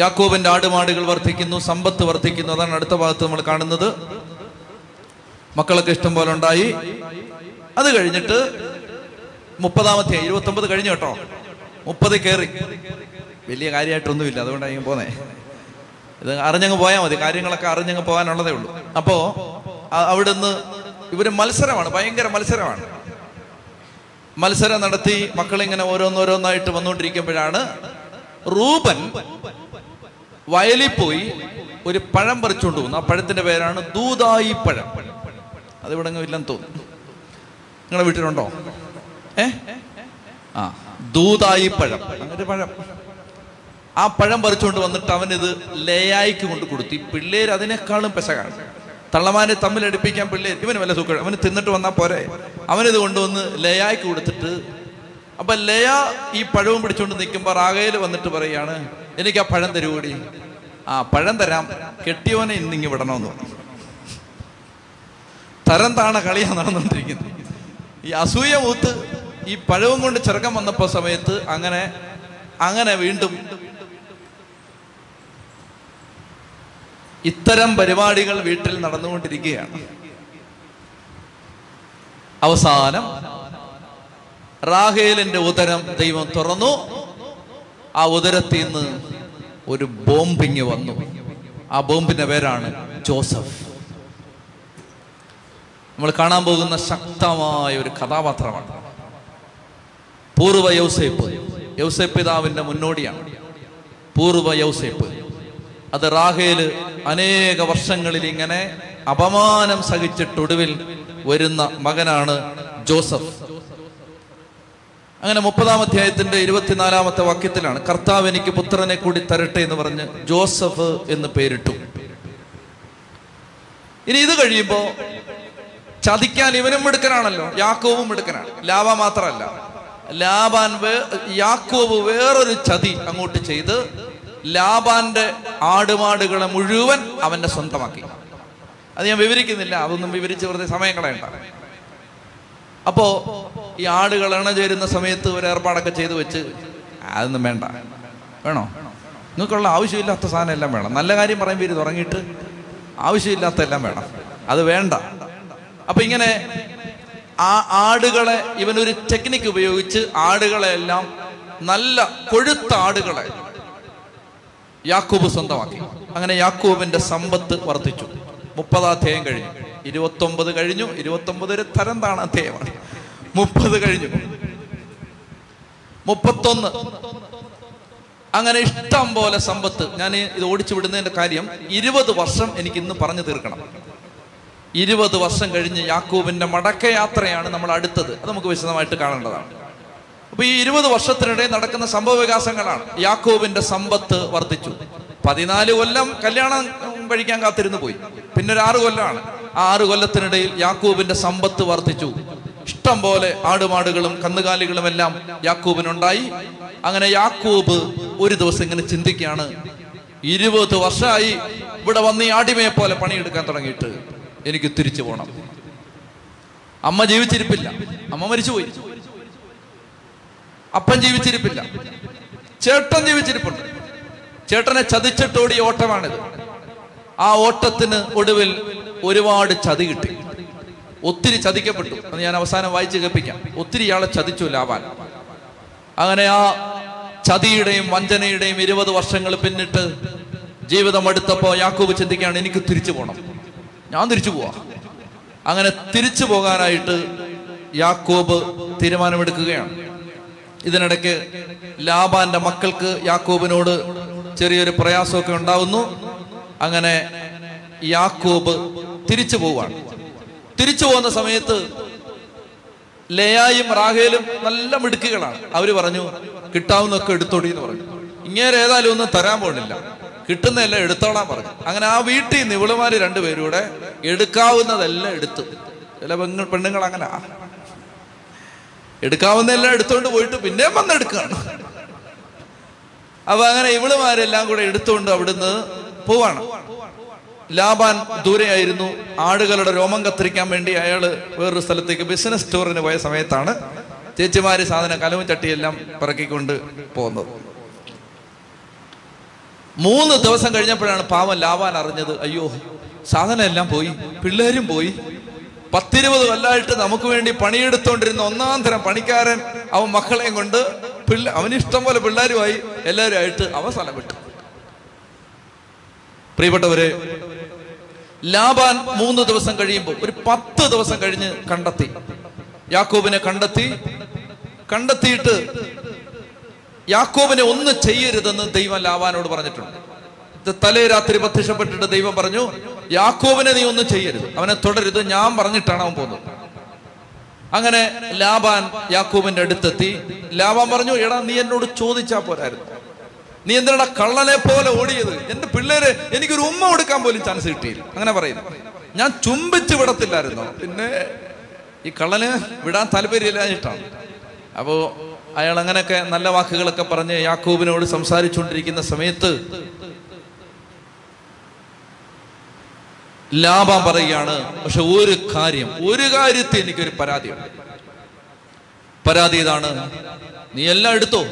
യാക്കോബിന്റെ ആടുമാടുകൾ വർദ്ധിക്കുന്നു സമ്പത്ത് വർദ്ധിക്കുന്നു. അതാണ് അടുത്ത ഭാഗത്ത് നമ്മൾ കാണുന്നത്. മക്കളൊക്കെ ഇഷ്ടം പോലെ ഉണ്ടായി. അത് കഴിഞ്ഞിട്ട് മുപ്പതാമത്തെ ഇരുപത്തി ഒമ്പത് കഴിഞ്ഞു കേട്ടോ. മുപ്പത് കയറി. വലിയ കാര്യമായിട്ടൊന്നുമില്ല അതുകൊണ്ടാണ് ഞാൻ പോന്നേ. ഇത് അറിഞ്ഞങ്ങ് പോയാൽ മതി. കാര്യങ്ങളൊക്കെ അറിഞ്ഞങ്ങ് പോകാനുള്ളതേ ഉള്ളൂ. അപ്പോ അവിടുന്ന് ഇവർ മത്സരമാണ്. ഭയങ്കര മത്സരമാണ്. മത്സരം നടത്തി മക്കളിങ്ങനെ ഓരോന്നോരോന്നായിട്ട് വന്നുകൊണ്ടിരിക്കുമ്പോഴാണ് റൂബൻ വയലിൽ പോയി ഒരു പഴം പറിച്ചുകൊണ്ട് പോകുന്നു ആ പഴത്തിന്റെ പേരാണ് ദൂതായി പഴം. അതിവിടെ ഇല്ലെന്ന് തോന്നുന്നു. നിങ്ങളുടെ വീട്ടിലുണ്ടോ? ഏ? ആ ദൂതായി പഴം. അങ്ങനെ പഴം. ആ പഴം പറിച്ചുകൊണ്ട് വന്നിട്ട് അവൻ ഇത് ലേയായിക്ക് കൊണ്ട് കൊടുത്തു. പിള്ളേർ അതിനേക്കാളും പെശകാണ്. തള്ളമാരെ തമ്മിൽ അടുപ്പിക്കാൻ പിള്ളേർ ഇവന് വല്ല സുഖം അവന് തിന്നിട്ട് വന്നാൽ പോരെ. അവനിത് കൊണ്ടുവന്ന് ലേയായിക്ക് കൊടുത്തിട്ട് അപ്പൊ ലയ ഈ പഴവും പിടിച്ചുകൊണ്ട് നിൽക്കുമ്പോൾ റാഗയിൽ വന്നിട്ട് പറയാണ് എനിക്ക് ആ പഴം തരുകൂടി ആ പഴം തരാം. കെട്ടിയവനെ ഇന്നിങ്ങി വിടണമെന്ന് പറഞ്ഞു. തരം താണ കളിയാണ് നടന്നുകൊണ്ടിരിക്കുന്നത് ഈ അസൂയ മൂത്ത് ഈ പഴവും കൊണ്ട് ചെറുക്കം വന്നപ്പോ സമയത്ത് അങ്ങനെ അങ്ങനെ വീണ്ടും ഇത്തരം പരിപാടികൾ വീട്ടിൽ നടന്നുകൊണ്ടിരിക്കുകയാണ്. അവസാനം റാഹേലിന്റെ ഉദരം ദൈവം തുറന്നു. ആ ഉദരത്തിൽ നിന്ന് ഒരു ബോംബിങ് വന്നു. ആ ബോംബിന്റെ പേരാണ് ജോസഫ്. നമ്മൾ കാണാൻ പോകുന്ന ശക്തമായ ഒരു കഥാപാത്രമാണ്. പൂർവ യൗസേപ്പ്. യൗസേപ്പ് പിതാവിന്റെ മുന്നോടിയാണ്. പൂർവ യൗസേപ്പ്. അത് റാഹേൽ അനേക വർഷങ്ങളിൽ ഇങ്ങനെ അപമാനം സഹിച്ചിട്ടൊടുവിൽ വരുന്ന മകനാണ് ജോസഫ്. അങ്ങനെ മുപ്പതാം അധ്യായത്തിന്റെ ഇരുപത്തിനാലാമത്തെ വാക്യത്തിലാണ് കർത്താവ് എനിക്ക് പുത്രനെ കൂടി തരട്ടെ എന്ന് പറഞ്ഞ് ജോസഫ് എന്ന് പേരിട്ടു. ഇനി ഇത് കഴിയുമ്പോ ചതിക്കാൻ ഇവനും മിടുക്കനാണല്ലോ യാക്കോവും മിടുക്കനാണ്. ലാബ മാത്രമല്ല ലാബാൻ വേ യാക്കോവ് വേറൊരു ചതി അങ്ങോട്ട് ചെയ്ത് ലാബാന്റെ ആടുമാടുകളെ മുഴുവൻ അവന്റെ സ്വന്തമാക്കി. അത് ഞാൻ വിവരിക്കുന്നില്ല അതൊന്നും വിവരിച്ച് വെറുതെ സമയം കളയണ്ട. അപ്പോ ഈ ആടുകൾ ചേരുന്ന സമയത്ത് ഒരു ഏർപ്പാടൊക്കെ ചെയ്തു വെച്ച് അതൊന്നും വേണ്ട. വേണോ? നിങ്ങൾക്കുള്ള ആവശ്യമില്ലാത്ത സാധനം എല്ലാം വേണം. നല്ല കാര്യം പറയുമ്പോൾ ഇത് തുടങ്ങിയിട്ട് ആവശ്യമില്ലാത്ത എല്ലാം വേണം. അത് വേണ്ട. അപ്പൊ ഇങ്ങനെ ആ ആടുകളെ ഇവനൊരു ടെക്നിക്ക് ഉപയോഗിച്ച് ആടുകളെ എല്ലാം നല്ല കൊഴുത്ത ആടുകളെ യാക്കൂബ് സ്വന്തമാക്കി. അങ്ങനെ യാക്കൂബിന്റെ സമ്പത്ത് വർദ്ധിച്ചു. മുപ്പതാധ്യായം കഴിഞ്ഞു. ഇരുപത്തൊമ്പത് കഴിഞ്ഞു. ഇരുപത്തൊമ്പത് ഒരു തരം താണ അധ്യായമാണ്. മുപ്പത് കഴിഞ്ഞു. മുപ്പത്തൊന്ന്. അങ്ങനെ ഇഷ്ടം പോലെ സമ്പത്ത്. ഞാൻ ഇത് ഓടിച്ചു വിടുന്നതിന്റെ കാര്യം ഇരുപത് വർഷം എനിക്ക് ഇന്ന് പറഞ്ഞു തീർക്കണം. ഇരുപത് വർഷം കഴിഞ്ഞ് യാക്കൂബിന്റെ മടക്കയാത്രയാണ് നമ്മൾ അടുത്തത്. അത് നമുക്ക് വിശദമായിട്ട് കാണേണ്ടതാണ്. അപ്പൊ ഈ ഇരുപത് വർഷത്തിനിടെ നടക്കുന്ന സംഭവ വികാസങ്ങളാണ്. യാക്കോബിന്റെ സമ്പത്ത് വർദ്ധിച്ചു. പതിനാല് കൊല്ലം കല്യാണം കഴിക്കാൻ കാത്തിരുന്നു പോയി. പിന്നെ ഒരു ആറ് കൊല്ലമാണ് ആ ആറ് കൊല്ലത്തിനിടയിൽ യാക്കൂബിന്റെ സമ്പത്ത് വർദ്ധിച്ചു. ഇഷ്ടം പോലെ ആടുമാടുകളും കന്നുകാലികളും എല്ലാം യാക്കൂബിനുണ്ടായി. അങ്ങനെ യാക്കൂബ് ഒരു ദിവസം ഇങ്ങനെ ചിന്തിക്കുകയാണ്. ഇരുപത് വർഷമായി ഇവിടെ വന്ന് ഈ ആടിമയെ പോലെ പണിയെടുക്കാൻ തുടങ്ങിയിട്ട് എനിക്ക് തിരിച്ചു പോകണം അമ്മ ജീവിച്ചിരിപ്പില്ല. അമ്മ മരിച്ചുപോയി. അപ്പൻ ജീവിച്ചിരിപ്പില്ല. ചേട്ടൻ ജീവിച്ചിരിപ്പുണ്ട്. ചേട്ടനെ ചതിച്ചിട്ടോടിയ ഓട്ടമാണിത്. ആ ഓട്ടത്തിന് ഒടുവിൽ ഒരുപാട് ചതി കിട്ടി. ഒത്തിരി ചതിക്കപ്പെട്ടു. അത് ഞാൻ അവസാനം വായിച്ച് കേൾപ്പിക്കാം. ഒത്തിരി ആളെ ചതിച്ചു ലാവാൻ. അങ്ങനെ ആ ചതിയുടെയും വഞ്ചനയുടെയും ഇരുപത് വർഷങ്ങൾ പിന്നിട്ട് ജീവിതം എടുത്തപ്പോ യാക്കൂബ് ചിന്തിക്കുകയാണ് എനിക്ക് തിരിച്ചു പോകണം ഞാൻ തിരിച്ചു പോവാ. അങ്ങനെ തിരിച്ചു പോകാനായിട്ട് യാക്കോബ് തീരുമാനമെടുക്കുകയാണ്. ഇതിനിടയ്ക്ക് ലാബാന്റെ മക്കൾക്ക് യാക്കൂബിനോട് ചെറിയൊരു പ്രയാസമൊക്കെ ഉണ്ടാവുന്നു. അങ്ങനെ യാക്കൂബ് തിരിച്ചു പോവാണ്. തിരിച്ചു പോകുന്ന സമയത്ത് ലയായും റാഹേലും നല്ല മിടുക്കുകളാണ്. അവർ പറഞ്ഞു കിട്ടാവുന്നൊക്കെ എടുത്തോടി എന്ന് പറഞ്ഞു. ഇങ്ങനെ ഏതായാലും ഒന്നും തരാൻ പോണില്ല. കിട്ടുന്നതെല്ലാം എടുത്തോളാൻ പറഞ്ഞു. അങ്ങനെ ആ വീട്ടിൽ നിന്ന് ഇവളുമാര് രണ്ടുപേരും കൂടെ എടുക്കാവുന്നതെല്ലാം എടുത്തു. ചില പെണ്ണുങ്ങൾ അങ്ങനെ എടുക്കാവുന്നതെല്ലാം എടുത്തുകൊണ്ട് പോയിട്ട് പിന്നെയും വന്നെടുക്കുകയാണ് അപ്പൊ അങ്ങനെ ഇവളുമാരെല്ലാം കൂടെ എടുത്തുകൊണ്ട് അവിടുന്ന് പോവാണ്. ലാബാൻ ദൂരെയായിരുന്നു. ആടുകളുടെ രോമം കത്തിരിക്കാൻ വേണ്ടി അയാൾ വേറൊരു സ്ഥലത്തേക്ക് ബിസിനസ് ടൂറിന് പോയ സമയത്താണ് ചേച്ചിമാര് സാധനം കലവും ചട്ടിയെല്ലാം പിറക്കിക്കൊണ്ട് പോകുന്നത് മൂന്ന് ദിവസം കഴിഞ്ഞപ്പോഴാണ് പാവം ലാവാൻ അറിഞ്ഞത് അയ്യോ സാധനം എല്ലാം പോയി പിള്ളേരും പോയി പത്തിരുപത് കൊല്ലമായിട്ട് നമുക്ക് വേണ്ടി പണിയെടുത്തോണ്ടിരുന്ന ഒന്നാം തരം പണിക്കാരൻ അവൻ മക്കളെയും കൊണ്ട് പിള്ള അവന് ഇഷ്ടം പോലെ പിള്ളേരുമായി എല്ലാവരുമായിട്ട് അവൻ സ്ഥലം വിട്ടു. പ്രിയപ്പെട്ടവരെ ലാബാൻ മൂന്ന് ദിവസം കഴിയുമ്പോൾ ഒരു പത്ത് ദിവസം കഴിഞ്ഞ് കണ്ടെത്തി. യാക്കോബിനെ കണ്ടെത്തി. കണ്ടെത്തിയിട്ട് യാക്കോബിനെ ഒന്ന് ചെയ്യരുതെന്ന് ദൈവം ലാബാനോട് പറഞ്ഞിട്ടുണ്ട്. തലേ രാത്രി പ്രത്യക്ഷപ്പെട്ടിട്ട് ദൈവം പറഞ്ഞു യാക്കോബിനെ നീ ഒന്നും ചെയ്യരുത്. അവനെ തുടരുത്. ഞാൻ പറഞ്ഞിട്ടാണ് അവൻ പോകുന്നത്. അങ്ങനെ ലാബാൻ യാക്കോബിന്റെ അടുത്തെത്തി. ലാബാൻ പറഞ്ഞു എടാ നീ എന്നോട് ചോദിച്ചാ പോരായിരുന്നു. നീ എന്തിനാ കള്ളനെ പോലെ ഓടിയത്? എന്റെ പിള്ളേര് എനിക്കൊരു ഉമ്മ കൊടുക്കാൻ പോലും ചാൻസ് കിട്ടിയില്ല. അങ്ങനെ പറയുന്നു. ഞാൻ ചുംബിച്ച് വിടത്തില്ലായിരുന്നു. പിന്നെ ഈ കള്ളന് വിടാൻ താല്പര്യമില്ലാഞ്ഞിട്ടാണ്. അപ്പോ അയാൾ അങ്ങനെയൊക്കെ നല്ല വാക്കുകളൊക്കെ പറഞ്ഞ് യാക്കൂബിനോട് സംസാരിച്ചുകൊണ്ടിരിക്കുന്ന സമയത്ത് ലാഭം പറയുകയാണ്. പക്ഷെ ഒരു കാര്യം ഒരു കാര്യത്തിൽ എനിക്കൊരു പരാതിയുണ്ട്. പരാതി ഇതാണ്. നീ എല്ലാം എടുത്തു.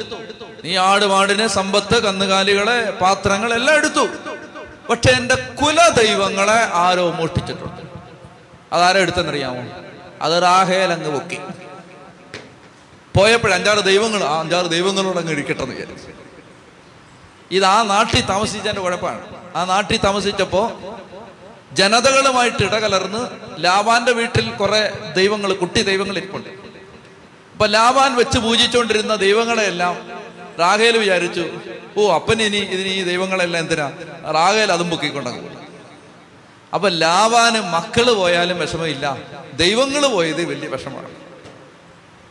നീ ആടുപാടിനെ സമ്പത്ത് കന്നുകാലികളെ പാത്രങ്ങൾ എല്ലാം എടുത്തു. പക്ഷെ എന്റെ കുലദൈവങ്ങളെ ആരോ മോഷ്ടിച്ചിട്ടുണ്ട്. അതാരോ എടുത്തെന്നറിയാമോ അത് റാഹേൽ അങ്ങ് പൊക്കി. പോയപ്പോഴേ അഞ്ചാറ് ദൈവങ്ങൾ ആ അഞ്ചാറ് ദൈവങ്ങളോട് അങ്ങ് ഇരിക്കട്ടെ വിചാരിച്ചു. ഇത് ആ നാട്ടിൽ താമസിച്ചതിന്റെ കുഴപ്പമാണ്. ആ നാട്ടിൽ താമസിച്ചപ്പോ ജനതകളുമായിട്ട് ഇടകലർന്ന് ലാവാന്റെ വീട്ടിൽ കുറെ ദൈവങ്ങൾ കുട്ടി ദൈവങ്ങൾ ഇരിപ്പുണ്ട്. അപ്പൊ ലാവാൻ വെച്ച് പൂജിച്ചുകൊണ്ടിരുന്ന ദൈവങ്ങളെല്ലാം റാഹേൽ വിചാരിച്ചു ഓ അപ്പൻ ഇനി ഇതിന് ഈ ദൈവങ്ങളെല്ലാം എന്തിനാ? റാഹേൽ അതും പൊക്കിക്കൊണ്ടങ്ങ് അപ്പൊ ലാവാന് മക്കൾ പോയാലും വിഷമമില്ല. ദൈവങ്ങൾ പോയത് വലിയ വിഷമാണ്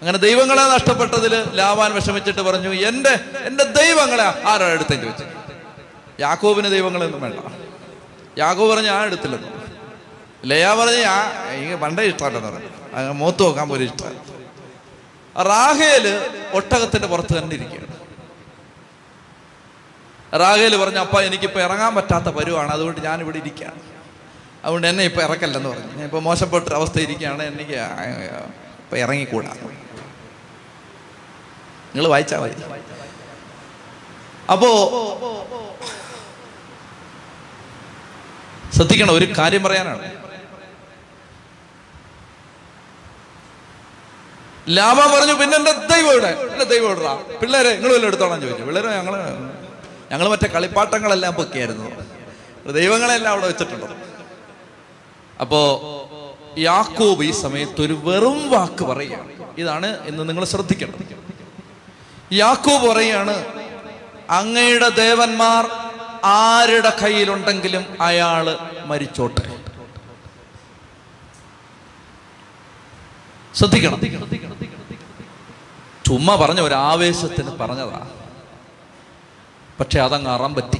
അങ്ങനെ ദൈവങ്ങളെ നഷ്ടപ്പെട്ടതിൽ ലാവാൻ വിഷമിച്ചിട്ട് പറഞ്ഞു എന്റെ എന്റെ ദൈവങ്ങളെ ആരാ എടുത്തെന്ന് ചോദിച്ചു യാക്കോബിന് ദൈവങ്ങളൊന്നും വേണ്ട. യാക്കോബ് പറഞ്ഞ ആ എടുത്തില്ലെന്ന് ലയ പറഞ്ഞ് ആ എനിക്ക് പണ്ടേ ഇഷ്ടമല്ലെന്ന് പറഞ്ഞു മൂത്ത് നോക്കാൻ പോലും ഇഷ്ടമാണ് റാഹേൽ ഒട്ടകത്തിന്റെ പുറത്ത് തന്നെ ഇരിക്കുകയാണ്. റാഹേൽ പറഞ്ഞു അപ്പ എനിക്കിപ്പോ ഇറങ്ങാൻ പറ്റാത്ത പരുവാണ്. അതുകൊണ്ട് ഞാൻ ഇവിടെ ഇരിക്കുകയാണ്. അതുകൊണ്ട് എന്നെ ഇപ്പൊ ഇറക്കല്ലെന്ന് പറഞ്ഞു. ഞാൻ ഇപ്പൊ മോശപ്പെട്ട അവസ്ഥ ഇരിക്കുകയാണ്. എനിക്ക് ഇപ്പൊ ഇറങ്ങിക്കൂടാ. നിങ്ങൾ വായിച്ചാ മതി. അപ്പോ ശ്രദ്ധിക്കണം ഒരു കാര്യം പറയാനാണ്. ലാഭ പറഞ്ഞു പിന്നെ എന്റെ ദൈവം ഇവിടെ? എന്റെ ദൈവം ഇവിടാ? പിള്ളേരെ നിങ്ങൾ വല്ലതും എടുത്തോളാം ചോദിച്ചു. പിള്ളേരെ ഞങ്ങൾ ഞങ്ങൾ മറ്റേ കളിപ്പാട്ടങ്ങളെല്ലാം പൊക്കിയായിരുന്നു ദൈവങ്ങളെല്ലാം അവിടെ വെച്ചിട്ടുണ്ട്. അപ്പോ യാക്കോബ് ഈ സമയത്ത് ഒരു വെറും വാക്ക് പറയുകയാണ്. ഇതാണ് ഇന്ന് നിങ്ങൾ ശ്രദ്ധിക്കണം. യാക്കോബ് പറയാണ് അങ്ങയുടെ ദേവന്മാർ ആരുടെ കയ്യിലുണ്ടെങ്കിലും അയാൾ മരിച്ചോട്ടെ. ശ്രദ്ധിക്കണം. ചുമ്മാ പറഞ്ഞ ഒരു ആവേശത്തിന് പറഞ്ഞതാ. പക്ഷെ അതങ്ങ് അറം പറ്റി.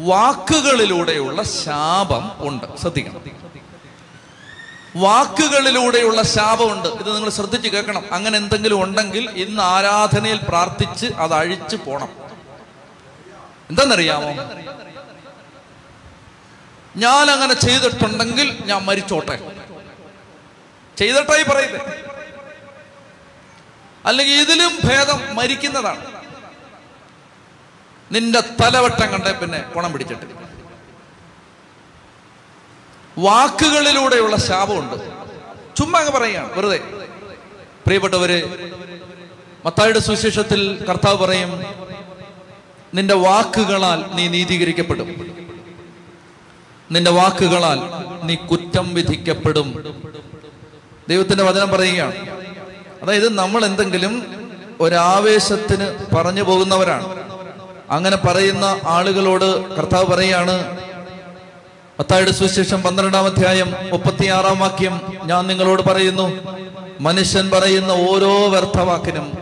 വാക്കുകളിലൂടെയുള്ള ശാപം ഉണ്ട്. ശ്രദ്ധിക്കണം. വാക്കുകളിലൂടെയുള്ള ശാപമുണ്ട് ഇത് നിങ്ങൾ ശ്രദ്ധിച്ച് കേൾക്കണം. അങ്ങനെ എന്തെങ്കിലും ഉണ്ടെങ്കിൽ ഇന്ന് ആരാധനയിൽ പ്രാർത്ഥിച്ച് അത് അഴിച്ചു പോണം. എന്തെന്നറിയാമോ ഞാൻ അങ്ങനെ ചെയ്തിട്ടുണ്ടെങ്കിൽ ഞാൻ മരിച്ചോട്ടെ. ചെയ്തിട്ടായി പറയുന്നത് അല്ലെങ്കിൽ ഇതിലും ഭേദം മരിക്കുന്നതാണ്. നിന്റെ തലവട്ടം കണ്ടേ പിന്നെ കുണം പിടിച്ചിട്ട്. വാക്കുകളിലൂടെയുള്ള ശാപമുണ്ട്. ചുമ്മാ പറയുകയാണ് വെറുതെ. പ്രിയപ്പെട്ടവര് മത്തായുടെ സുവിശേഷത്തിൽ കർത്താവ് പറയും നിന്റെ വാക്കുകളാൽ നീ നീതീകരിക്കപ്പെടും. നിന്റെ വാക്കുകളാൽ നീ കുറ്റം വിധിക്കപ്പെടും. ദൈവത്തിന്റെ വചനം പറയുകയാണ്. അതായത് നമ്മൾ എന്തെങ്കിലും ഒരാവേശത്തിന് പറഞ്ഞു പോകുന്നവരാണ്. അങ്ങനെ പറയുന്ന ആളുകളോട് കർത്താവ് പറയാണ് മത്തായുടെ സുവിശേഷം പന്ത്രണ്ടാം അധ്യായം മുപ്പത്തിയാറാം വാക്യം ഞാൻ നിങ്ങളോട് പറയുന്നു മനുഷ്യൻ പറയുന്ന ഓരോ വ്യർത്ഥവാക്കിനും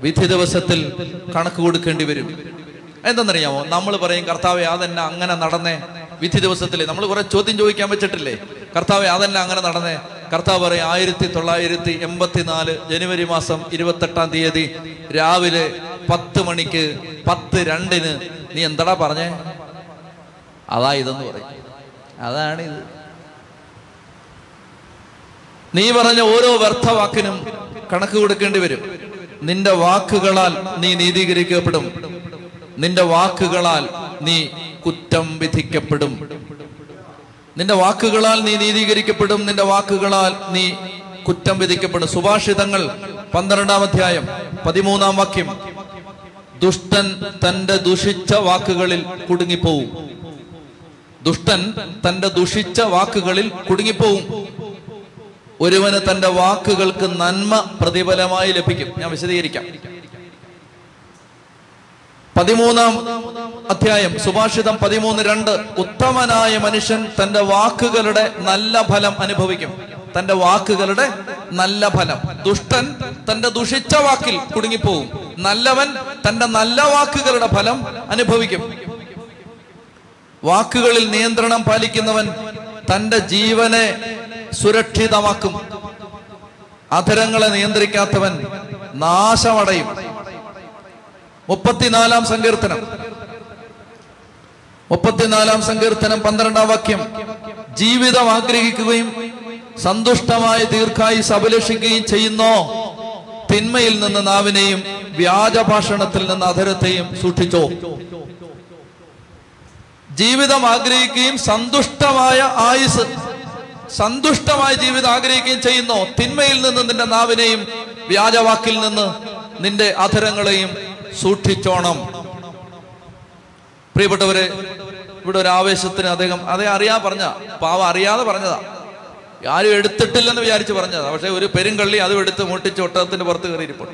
വിധി ദിവസത്തിൽ കണക്ക് കൊടുക്കേണ്ടി വരും. എന്തെന്നറിയാമോ? നമ്മൾ പറയും കർത്താവെ അതെന്നെ അങ്ങനെ നടന്നേ? വിധി ദിവസത്തിൽ നമ്മൾ കുറെ ചോദ്യം ചോദിക്കാൻ പറ്റിട്ടില്ലേ കർത്താവെ അതെന്നെ അങ്ങനെ നടന്നേ? കർത്താവ് പറയും ആയിരത്തി തൊള്ളായിരത്തി എൺപത്തിനാല് ജനുവരി മാസം ഇരുപത്തെട്ടാം തീയതി രാവിലെ പത്ത് മണിക്ക് പത്ത് രണ്ടിന്. നീ എന്താടാ പറഞ്ഞേ? അതാ ഇതെന്ന് പറയും. അതാണ് ഇത് നീ പറഞ്ഞ ഓരോ വ്യർത്ഥവാക്കിനും കണക്ക് കൊടുക്കേണ്ടി വരും. നിന്റെ വാക്കുകളാൽ നീ നീതീകരിക്കപ്പെടും. നിന്റെ വാക്കുകളാൽ നീ കുറ്റം വിധിക്കപ്പെടും. നിന്റെ വാക്കുകളാൽ നീ നീതീകരിക്കപ്പെടും. നിന്റെ വാക്കുകളാൽ നീ കുറ്റം വിധിക്കപ്പെടും. സുഭാഷിതങ്ങൾ പന്ത്രണ്ടാം അധ്യായം പതിമൂന്നാം വാക്യം. ദുഷ്ടൻ തന്റെ ദുഷിച്ച വാക്കുകളിൽ കുടുങ്ങിപ്പോവും. ദുഷ്ടൻ തന്റെ ദുഷിച്ച വാക്കുകളിൽ കുടുങ്ങിപ്പോവും. ഒരുവന് തന്റെ വാക്കുകൾക്ക് നന്മ പ്രതിഫലമായി ലഭിക്കും. ഞാൻ വിശദീകരിക്കാം. പതിമൂന്നാം അധ്യായം സുഭാഷിതം പതിമൂന്ന് രണ്ട്. ഉത്തമനായ മനുഷ്യൻ തന്റെ വാക്കുകളുടെ നല്ല ഫലം അനുഭവിക്കും. തന്റെ വാക്കുകളുടെ നല്ല ഫലം. ദുഷ്ടൻ തന്റെ ദുഷിച്ച വാക്കിൽ കുടുങ്ങിപ്പോവും. നല്ലവൻ തന്റെ നല്ല വാക്കുകളുടെ ഫലം അനുഭവിക്കും. വാക്കുകളിൽ നിയന്ത്രണം പാലിക്കുന്നവൻ തന്റെ ജീവനെ സുരക്ഷിതമാക്കും. അധരങ്ങളെ നിയന്ത്രിക്കാത്തവൻ നാശമടയും. മുപ്പത്തിനാലാം സങ്കീർത്തനം. മുപ്പത്തിനാലാം സങ്കീർത്തനം പന്ത്രണ്ടാം വാക്യം. ജീവിതം ആഗ്രഹിക്കുകയും സന്തുഷ്ടമായ ദീർഘായുസ് അഭിലഷിക്കുകയും ചെയ്യുന്നോ. തിന്മയിൽ നിന്ന് നാവിനെയും വ്യാജഭാഷണത്തിൽ നിന്ന് അധരത്തെയും സൂക്ഷിച്ചോ. ജീവിതം ആഗ്രഹിക്കുകയും സന്തുഷ്ടമായ ആയുസ് സന്തുഷ്ടമായ ജീവിതം ആഗ്രഹിക്കുകയും ചെയ്യുന്നു. തിന്മയിൽ നിന്ന് നിന്റെ നാവിനെയും വ്യാജവാക്കിൽ നിന്ന് നിന്റെ അധരങ്ങളെയും സൂക്ഷിച്ചോണം. പ്രിയപ്പെട്ടവരെ ഇവിടെ ഒരു ആവേശത്തിന് അദ്ദേഹം അതേ അറിയാ പറഞ്ഞ പാവ അറിയാതെ പറഞ്ഞതാ. ആരും എടുത്തിട്ടില്ലെന്ന് വിചാരിച്ച് പറഞ്ഞതാ. പക്ഷെ ഒരു പെരുങ്കള്ളി അതും എടുത്ത് മുട്ടിച്ച് ഒട്ടകത്തിന്റെ പുറത്ത് കയറിയിരിപ്പുണ്ട്.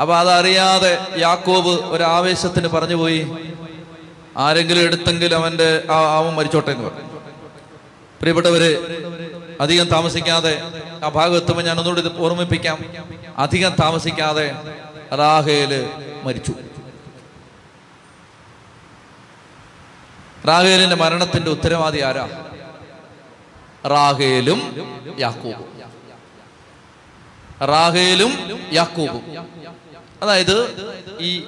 അപ്പൊ അതറിയാതെ യാക്കോബ് ഒരു ആവേശത്തിന് പറഞ്ഞു പോയി. ആരെങ്കിലും എടുത്തെങ്കിൽ അവന്റെ ആവും മരിച്ചോട്ടെ എന്ന് പറഞ്ഞു. പ്രിയപ്പെട്ടവര് അധികം താമസിക്കാതെ ആ ഭാഗം എത്തുമ്പോൾ ഞാൻ ഒന്നുകൂടി ഓർമ്മിപ്പിക്കാം. അധികം താമസിക്കാതെ റാഹേൽ മരിച്ചു. റാഹേലിന്റെ മരണത്തിന്റെ ഉത്തരവാദി ആരാ? റാഹേലും യാക്കൂബും. റാഹേലും യാക്കൂബും. അതായത് ഈ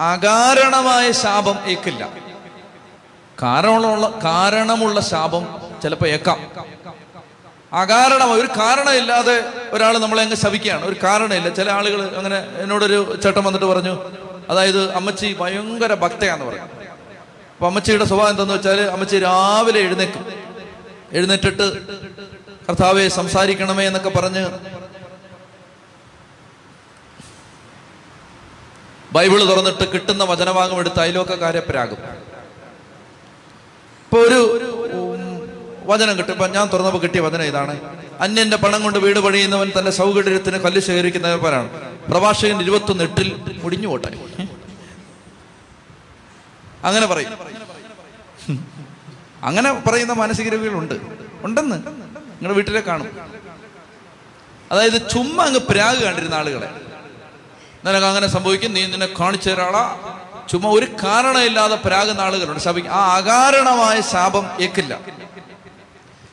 അകാരണമായ ശാപം ഏക്കില്ല. കാരണമുള്ള കാരണമുള്ള ശാപം ചിലപ്പോൾ ഏക്കാം. അകാരണം ഒരു കാരണമില്ലാതെ ഒരാൾ നമ്മളെ അങ്ങ് ശവിക്കുകയാണ് ഒരു കാരണമില്ല. ചില ആളുകൾ അങ്ങനെ എന്നോടൊരു ചേട്ടൻ വന്നിട്ട് പറഞ്ഞു അതായത് അമ്മച്ചി ഭയങ്കര ഭക്തയാന്ന് പറഞ്ഞു. അപ്പൊ അമ്മച്ചിയുടെ സ്വഭാവം എന്താന്ന് വെച്ചാൽ അമ്മച്ചി രാവിലെ എഴുന്നേക്കും എഴുന്നേറ്റിട്ട് കർത്താവെ സംസാരിക്കണമേ എന്നൊക്കെ പറഞ്ഞ് ബൈബിൾ തുറന്നിട്ട് കിട്ടുന്ന വചനഭാഗം എടുത്ത് അയലോക്കക്കാരെ പ്രാകും. ഇപ്പൊ ഒരു വചനം കിട്ടും ഇപ്പൊ ഞാൻ തുറന്നപ്പോൾ കിട്ടിയ വചനം ഇതാണ്. അന്യന്റെ പണം കൊണ്ട് വീട് പണിയുന്നവൻ തന്റെ സൗകര്യത്തിന് കല്ല് ശേഖരിക്കുന്നവരാണ് പ്രഭാഷകൻ ഇരുപത്തൊന്ന് എട്ടിൽ മുടിഞ്ഞു പോട്ടെ. അങ്ങനെ പറയും. അങ്ങനെ പറയുന്ന മാനസിക രോഗികളുണ്ട് ഉണ്ടെന്ന് നിങ്ങളുടെ വീട്ടിലെ കാണും. അതായത് ചുമ്മാ അങ്ങ് പ്രാഗ് കണ്ടിരുന്ന ആളുകളെ. നിനക്ക് അങ്ങനെ സംഭവിക്കും. നീ നിന്നെ കാണിച്ചു തരാളാ ചുമ്മാ ഒരു കാരണമില്ലാതെ പ്രാകുന്ന ആളുകളുണ്ട്. ശാപിക്കും ആ അകാരണമായ ശാപം ഏക്കില്ല.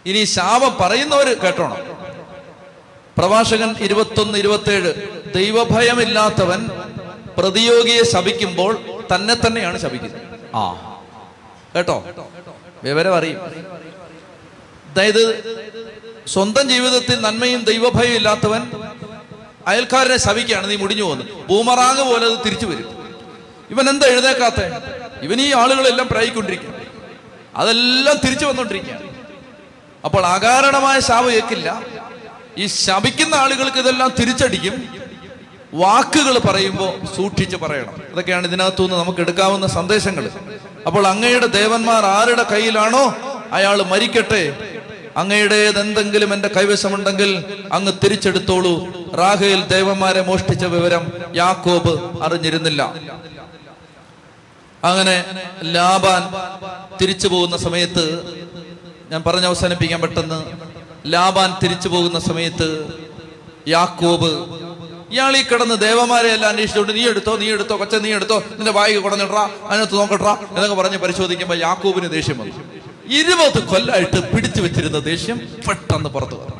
ഇനി ശാപം പറയുന്നവർ കേട്ടോണം. പ്രഭാഷകൻ ഇരുപത്തൊന്ന് ഇരുപത്തേഴ്. ദൈവഭയമില്ലാത്തവൻ പ്രതിയോഗിയെ ശപിക്കുമ്പോൾ തന്നെ തന്നെയാണ് ശപിക്കുന്നത്. ആ കേട്ടോ? വിവരം അറിയും. അതായത് സ്വന്തം ജീവിതത്തിൽ നന്മയും ദൈവഭയം ഇല്ലാത്തവൻ അയൽക്കാരനെ ശവിക്കുകയാണ് നീ മുടിഞ്ഞു പോകുന്നത് ബൂമറാങ് പോലെ അത് തിരിച്ചു വരും. ഇവൻ എന്താ എഴുതേക്കാത്ത? ഇവൻ ഈ ആളുകളെല്ലാം പ്രായിക്കൊണ്ടിരിക്കുക അതെല്ലാം തിരിച്ചു വന്നുകൊണ്ടിരിക്കുകയാണ് അപ്പോൾ അകാരണമായ ശാപം ഏക്കില്ല ഈ ശപിക്കുന്ന ആളുകൾക്ക് ഇതെല്ലാം തിരിച്ചടിക്കും. വാക്കുകൾ പറയുമ്പോൾ സൂക്ഷിച്ച് പറയണം. അതൊക്കെയാണ് ഇതിനകത്തുനിന്ന് നമുക്ക് എടുക്കാവുന്ന സന്ദേശങ്ങൾ. അപ്പോൾ അങ്ങയുടെ ദേവന്മാർ ആരുടെ കയ്യിലാണോ അയാൾ മരിക്കട്ടെ. അങ്ങയുടേത് എന്തെങ്കിലും എന്റെ കൈവശമുണ്ടെങ്കിൽ അങ്ങ് തിരിച്ചെടുത്തോളൂ. റാഹയിൽ ദേവന്മാരെ മോഷ്ടിച്ച വിവരം യാക്കോബ് അറിഞ്ഞിരുന്നില്ല. അങ്ങനെ ലാബാൻ തിരിച്ചു പോകുന്ന സമയത്ത് ഞാൻ പറഞ്ഞ് അവസാനിപ്പിക്കാൻ പെട്ടെന്ന് ലാബാൻ തിരിച്ചു പോകുന്ന സമയത്ത് യാക്കോബ് ഇയാൾ ഈ കിടന്ന് ദേവന്മാരെ എല്ലാം അന്വേഷിച്ചുകൊണ്ട് നീ എടുത്തോ നീ എടുത്തോ കൊച്ച നീ എടുത്തോ നിന്റെ വായിക്ക് കുടഞ്ഞിട്രാ അതിനകത്ത് നോക്കട്രാ എന്നൊക്കെ പറഞ്ഞ് പരിശോധിക്കുമ്പോൾ യാക്കോബിന് ദേഷ്യം വന്നു. ഇരുപത് കൊല്ലായിട്ട് പിടിച്ചു വെച്ചിരുന്ന ദേഷ്യം പെട്ടെന്ന് പുറത്തു വന്നു.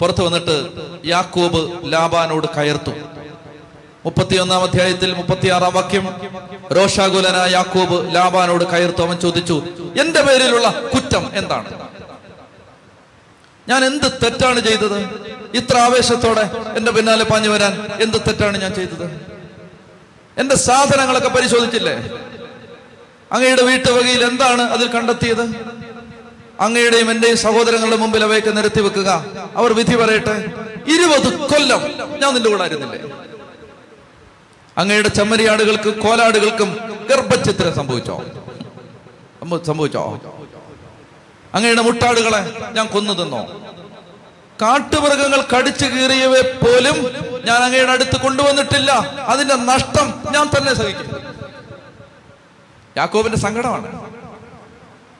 പുറത്തു വന്നിട്ട് യാക്കോബ് ലാബാനോട് കയർത്തു. മുപ്പത്തിയൊന്നാം അധ്യായത്തിൽ മുപ്പത്തിയാറാം വാക്യം. രോഷാകുലനായ യാക്കൂബ് ലാബാനോട് കയർത്തു അവൻ ചോദിച്ചു എന്റെ പേരിലുള്ള കുറ്റം എന്താണ്? ഞാൻ എന്ത് തെറ്റാണ് ചെയ്തത്? ഇത്ര ആവേശത്തോടെ എന്റെ പിന്നാലെ പാഞ്ഞു വരാൻ എന്ത് തെറ്റാണ് ഞാൻ ചെയ്തത്? എന്റെ സാധനങ്ങളൊക്കെ പരിശോധിച്ചില്ലേ? അങ്ങയുടെ വീട്ടുവകയിൽ എന്താണ് അതിൽ കണ്ടെത്തിയത്? അങ്ങയുടെയും എന്റെയും സഹോദരങ്ങളുടെ മുമ്പിൽ അവയൊക്കെ നിരത്തി വെക്കുക അവർ വിധി പറയട്ടെ? ഇരുപത് കൊല്ലം ഞാൻ നിന്റെ കൂടെ ആയിരുന്നില്ലേ? അങ്ങയുടെ ചെമ്മരിയാടുകൾക്ക് കോലാടുകൾക്കും ഗർഭചിത്രം സംഭവിച്ചോ? സംഭ- സംഭവിച്ചോ? അങ്ങയുടെ മുട്ടാടുകളെ ഞാൻ കൊന്നു തന്നോ? കാട്ടുമൃഗങ്ങൾ കടിച്ചു കീറിയവയെ പോലും ഞാൻ അങ്ങയുടെ അടുത്ത് കൊണ്ടുവന്നിട്ടില്ല. അതിന്റെ നഷ്ടം ഞാൻ തന്നെ സഹിക്കും. യാക്കോബിന്റെ സങ്കടമാണ്.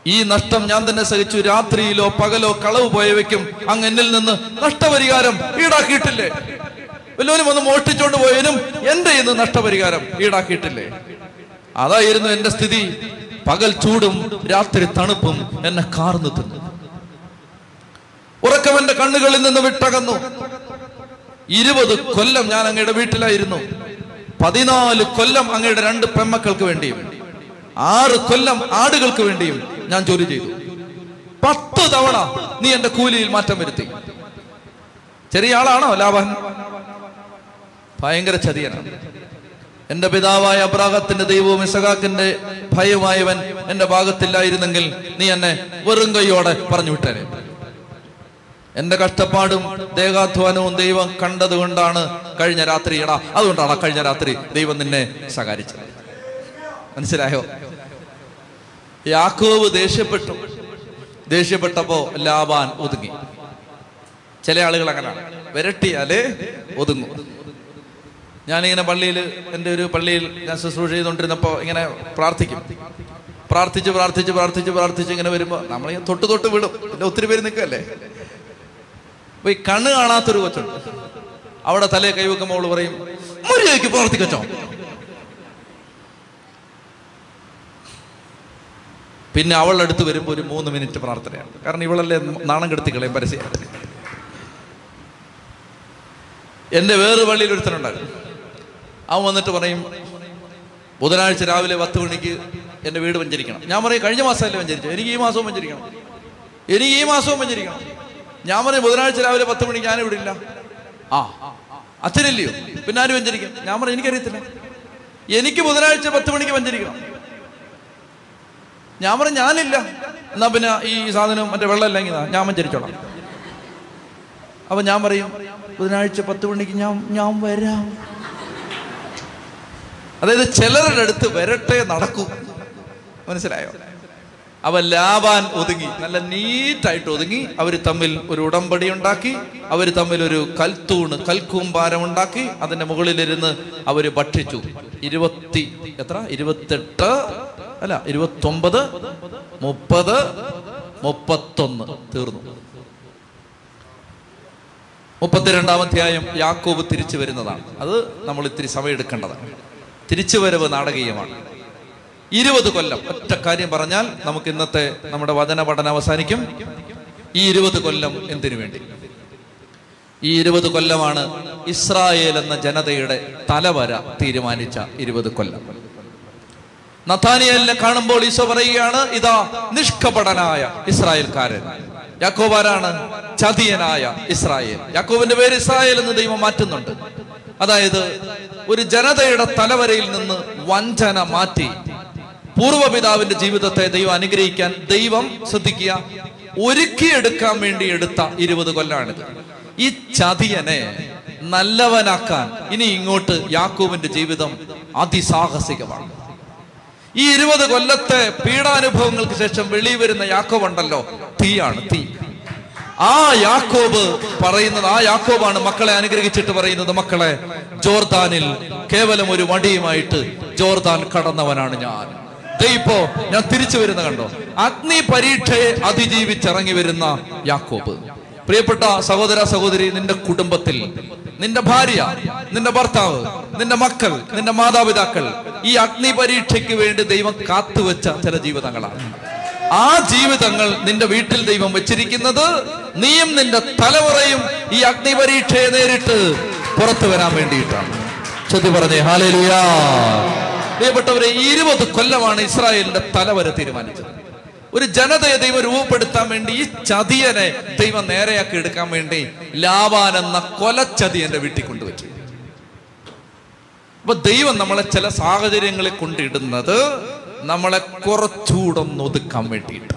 ഈ നഷ്ടം ഞാൻ തന്നെ സഹിച്ചു. രാത്രിയിലോ പകലോ കളവ് പോയവയ്ക്കും അങ്ങ് എന്നിൽ നിന്ന് നഷ്ടപരിഹാരം ഈടാക്കിയിട്ടില്ലേ? വല്ലവനും ഒന്ന് മോഷ്ടിച്ചോണ്ട് പോയതിനും എന്റെ ഇന്ന് നഷ്ടപരിഹാരം ഈടാക്കിയിട്ടില്ലേ? അതായിരുന്നു എന്റെ സ്ഥിതി. പകൽ ചൂടും രാത്രി തണുപ്പും എന്നെ കാർന്നു തിന്നു. ഉറക്കവന്റെ കണ്ണുകളിൽ നിന്ന് വിട്ടകന്നു. ഇരുപത് കൊല്ലം ഞാൻ അങ്ങയുടെ വീട്ടിലായിരുന്നു. പതിനാല് കൊല്ലം അങ്ങയുടെ രണ്ട് പെമ്മക്കൾക്ക് വേണ്ടിയും ആറ് കൊല്ലം ആടുകൾക്ക് വേണ്ടിയും ഞാൻ ജോലി ചെയ്തു. പത്ത് തവണ നീ എന്റെ കൂലിയിൽ മാറ്റം വരുത്തി. ചെറിയ ആളാണോ ലാഭൻ ഭയങ്കര ചതിയനാണ് എന്റെ പിതാവായ അബ്രാഹത്തിന്റെ ദൈവവും ഇസഹാക്കിന്റെ ഭയമായവൻ എന്റെ ഭാഗത്തില്ലായിരുന്നെങ്കിൽ നീ എന്നെ വെറും കൈയോടെ പറഞ്ഞു വിട്ടേനെ. എന്റെ കഷ്ടപ്പാടും ദേഹാധ്വാനവും ദൈവം കണ്ടതുകൊണ്ടാണ് കഴിഞ്ഞ രാത്രി എടാ അതുകൊണ്ടാണ് കഴിഞ്ഞ രാത്രി ദൈവം നിന്നെ സഹാരിച്ചത് മനസ്സിലായോ? യാക്കോവ് ദേഷ്യപ്പെട്ടു. ദേഷ്യപ്പെട്ടപ്പോ ലാബാൻ ഒതുങ്ങി. ചില ആളുകൾ അങ്ങനെയാണ്. വിരട്ടിയാലേ ഒതുങ്ങും. ഞാനിങ്ങനെ പള്ളിയിൽ എന്റെ ഒരു പള്ളിയിൽ ഞാൻ ശുശ്രൂഷ ചെയ്തുകൊണ്ടിരുന്നപ്പോൾ ഇങ്ങനെ പ്രാർത്ഥിക്കും. പ്രാർത്ഥിച്ച് പ്രാർത്ഥിച്ച് പ്രാർത്ഥിച്ച് പ്രാർത്ഥിച്ച് ഇങ്ങനെ വരുമ്പോൾ നമ്മൾ തൊട്ട് തൊട്ട് വിടും. പിന്നെ ഒത്തിരി പേര് നിൽക്കല്ലേ അപ്പൊ ഈ കണ്ണ് കാണാത്തൊരു കൊച്ചുണ്ട്. അവിടെ തലയെ കൈവെക്കുമ്പോൾ അവൾ പറയും മര്യാദയ്ക്ക് പ്രാർത്ഥിക്കച്ചോ. പിന്നെ അവളുടെ അടുത്ത് വരുമ്പോൾ ഒരു മൂന്ന് മിനിറ്റ് പ്രാർത്ഥനയാണ്. കാരണം ഇവളല്ലേ നാണം കെടുത്തി കളയും പരസ്യമായിട്ട് എന്റെ വേറെ പള്ളിയിൽ ഒരുത്തനുണ്ടായിരുന്നു. അവൻ വന്നിട്ട് പറയും ബുധനാഴ്ച രാവിലെ പത്ത് മണിക്ക് എന്റെ വീട് വഞ്ചരിക്കണം. ഞാൻ പറയും കഴിഞ്ഞ മാസമല്ലേ വഞ്ചരിച്ചു എനിക്ക് ഈ മാസവും വഞ്ചരിക്കണം. എനിക്ക് ഈ മാസവും വഞ്ചരിക്കണം. ഞാൻ പറയും ബുധനാഴ്ച രാവിലെ പത്ത് മണിക്ക് ഞാൻ ഇവിടെ ഇല്ല ആ അച്ഛനില്ലയോ? പിന്നെ ആര് വഞ്ചരിക്കും? ഞാൻ പറയും എനിക്കറിയത്തില്ല. എനിക്ക് ബുധനാഴ്ച പത്ത് മണിക്ക് വഞ്ചരിക്കണം. ഞാൻ പറഞ്ഞു ഞാനില്ല. എന്നാ പിന്നെ ഈ സാധനം മറ്റേ വെള്ളം ഇല്ലെങ്കിൽ ഞാൻ വഞ്ചരിച്ചോളാം. അപ്പൊ ഞാൻ പറയും ബുധനാഴ്ച പത്ത് മണിക്ക് ഞാൻ ഞാൻ വരാം. അതായത് ചിലരുടെ അടുത്ത് വരട്ടെ നടക്കൂ. മനസ്സിലായോ? അവ ലാവാൻ ഒതുങ്ങി. നല്ല നീറ്റായിട്ട് ഒതുങ്ങി. അവർ തമ്മിൽ ഒരു ഉടമ്പടി ഉണ്ടാക്കി. അവർ തമ്മിൽ ഒരു കൽത്തൂണ് കൽക്കൂമ്പാരം ഉണ്ടാക്കി. അതിന്റെ മുകളിലിരുന്ന് അവർ ഭക്ഷിച്ചു. ഇരുപത്തി എത്ര? ഇരുപത്തെട്ട് അല്ല ഇരുപത്തൊമ്പത് മുപ്പത് മുപ്പത്തൊന്ന് തീർന്നു. മുപ്പത്തിരണ്ടാം അധ്യായം യാക്കോബ് തിരിച്ചു വരുന്നതാണ്. അത് നമ്മൾ ഇത്തിരി സമയം എടുക്കേണ്ടതാണ്. തിരിച്ചു വരവ് നാടകീയമാണ്. ഇരുപത് കൊല്ലം. ഒറ്റ കാര്യം പറഞ്ഞാൽ നമുക്ക് ഇന്നത്തെ നമ്മുടെ വചന പഠനം അവസാനിക്കും. ഈ ഇരുപത് കൊല്ലം എന്തിനു വേണ്ടി? ഈ ഇരുപത് കൊല്ലമാണ് ഇസ്രായേൽ എന്ന ജനതയുടെ തലവര തീരുമാനിച്ച ഇരുപത് കൊല്ലം. നഥാനിയലിനെ കാണുമ്പോൾ ഈശോ പറയുകയാണ് ഇതാ നിഷ്കപടനായ ഇസ്രായേൽക്കാരൻ. യാക്കോബാരാണ് ചതിയനായ ഇസ്രായേൽ. യാക്കോബിന്റെ പേര് ഇസ്രായേൽ എന്ന് ദൈവം മാറ്റുന്നുണ്ട്. അതായത് ഒരു ജനതയുടെ തലവരയിൽ നിന്ന് വഞ്ചന മാറ്റി പൂർവപിതാവിന്റെ ജീവിതത്തെ ദൈവം അനുഗ്രഹിക്കാൻ ദൈവം ശ്രദ്ധിക്കുക ഒരുക്കിയെടുക്കാൻ വേണ്ടി എടുത്ത ഇരുപത് കൊല്ലാണിത്. ഈ ചതിയനെ നല്ലവനാക്കാൻ ഇനി ഇങ്ങോട്ട് യാക്കോബിന്റെ ജീവിതം അതിസാഹസികമാണ്. ഈ ഇരുപത് കൊല്ലത്തെ പീഡാനുഭവങ്ങൾക്ക് ശേഷം വെളിവരുന്ന വരുന്ന യാക്കോബ് ഉണ്ടല്ലോ തീയാണ് തീ. ആ യാക്കോബ് പറയുന്നത് ആ യാക്കോബാണ് മക്കളെ അനുഗ്രഹിച്ചിട്ട് പറയുന്നത് മക്കളെ ജോർദാനിൽ കേവലം ഒരു വടിയുമായിട്ട് ജോർദാൻ കടന്നവനാണ് ഞാൻ. ഇപ്പോ ഞാൻ തിരിച്ചു വരുന്ന കണ്ടോ? അഗ്നി പരീക്ഷയെ അതിജീവിച്ചിറങ്ങി വരുന്ന യാക്കോബ്. പ്രിയപ്പെട്ട സഹോദര സഹോദരി നിന്റെ കുടുംബത്തിൽ നിന്റെ ഭാര്യ നിന്റെ ഭർത്താവ് നിന്റെ മക്കൾ നിന്റെ മാതാപിതാക്കൾ ഈ അഗ്നി പരീക്ഷയ്ക്ക് വേണ്ടി ദൈവം കാത്തുവെച്ച ചില ജീവിതങ്ങളാണ്. ആ ജീവിതങ്ങൾ നിന്റെ വീട്ടിൽ ദൈവം വെച്ചിരിക്കുന്നത് നീയും നിന്റെ തലമുറയും ഈ അഗ്നി പരീക്ഷയെ നേരിട്ട് പുറത്തു വരാൻ വേണ്ടിയിട്ടാണ്. ചൊല്ലി പറഞ്ഞേ ഹാലേലുയാ ഇരുപത് കൊല്ലമാണ് ഇസ്രായേലിന്റെ തലവരെ തീരുമാനിച്ചത്. ഒരു ജനതയെ ദൈവം രൂപപ്പെടുത്താൻ വേണ്ടി ഈ ചതിയനെ ദൈവം നേരെയാക്കി എടുക്കാൻ വേണ്ടി ലാവാൻ എന്ന കൊലച്ചതിയന്റെ വീട്ടിൽ കൊണ്ടുവച്ചു. അപ്പൊ ദൈവം നമ്മളെ ചില സാഹചര്യങ്ങളിൽ കൊണ്ടിടുന്നത് നമ്മളെ കുറച്ചുകൂടെ ഒന്ന് ഒതുക്കാൻ വേണ്ടിയിട്ട്.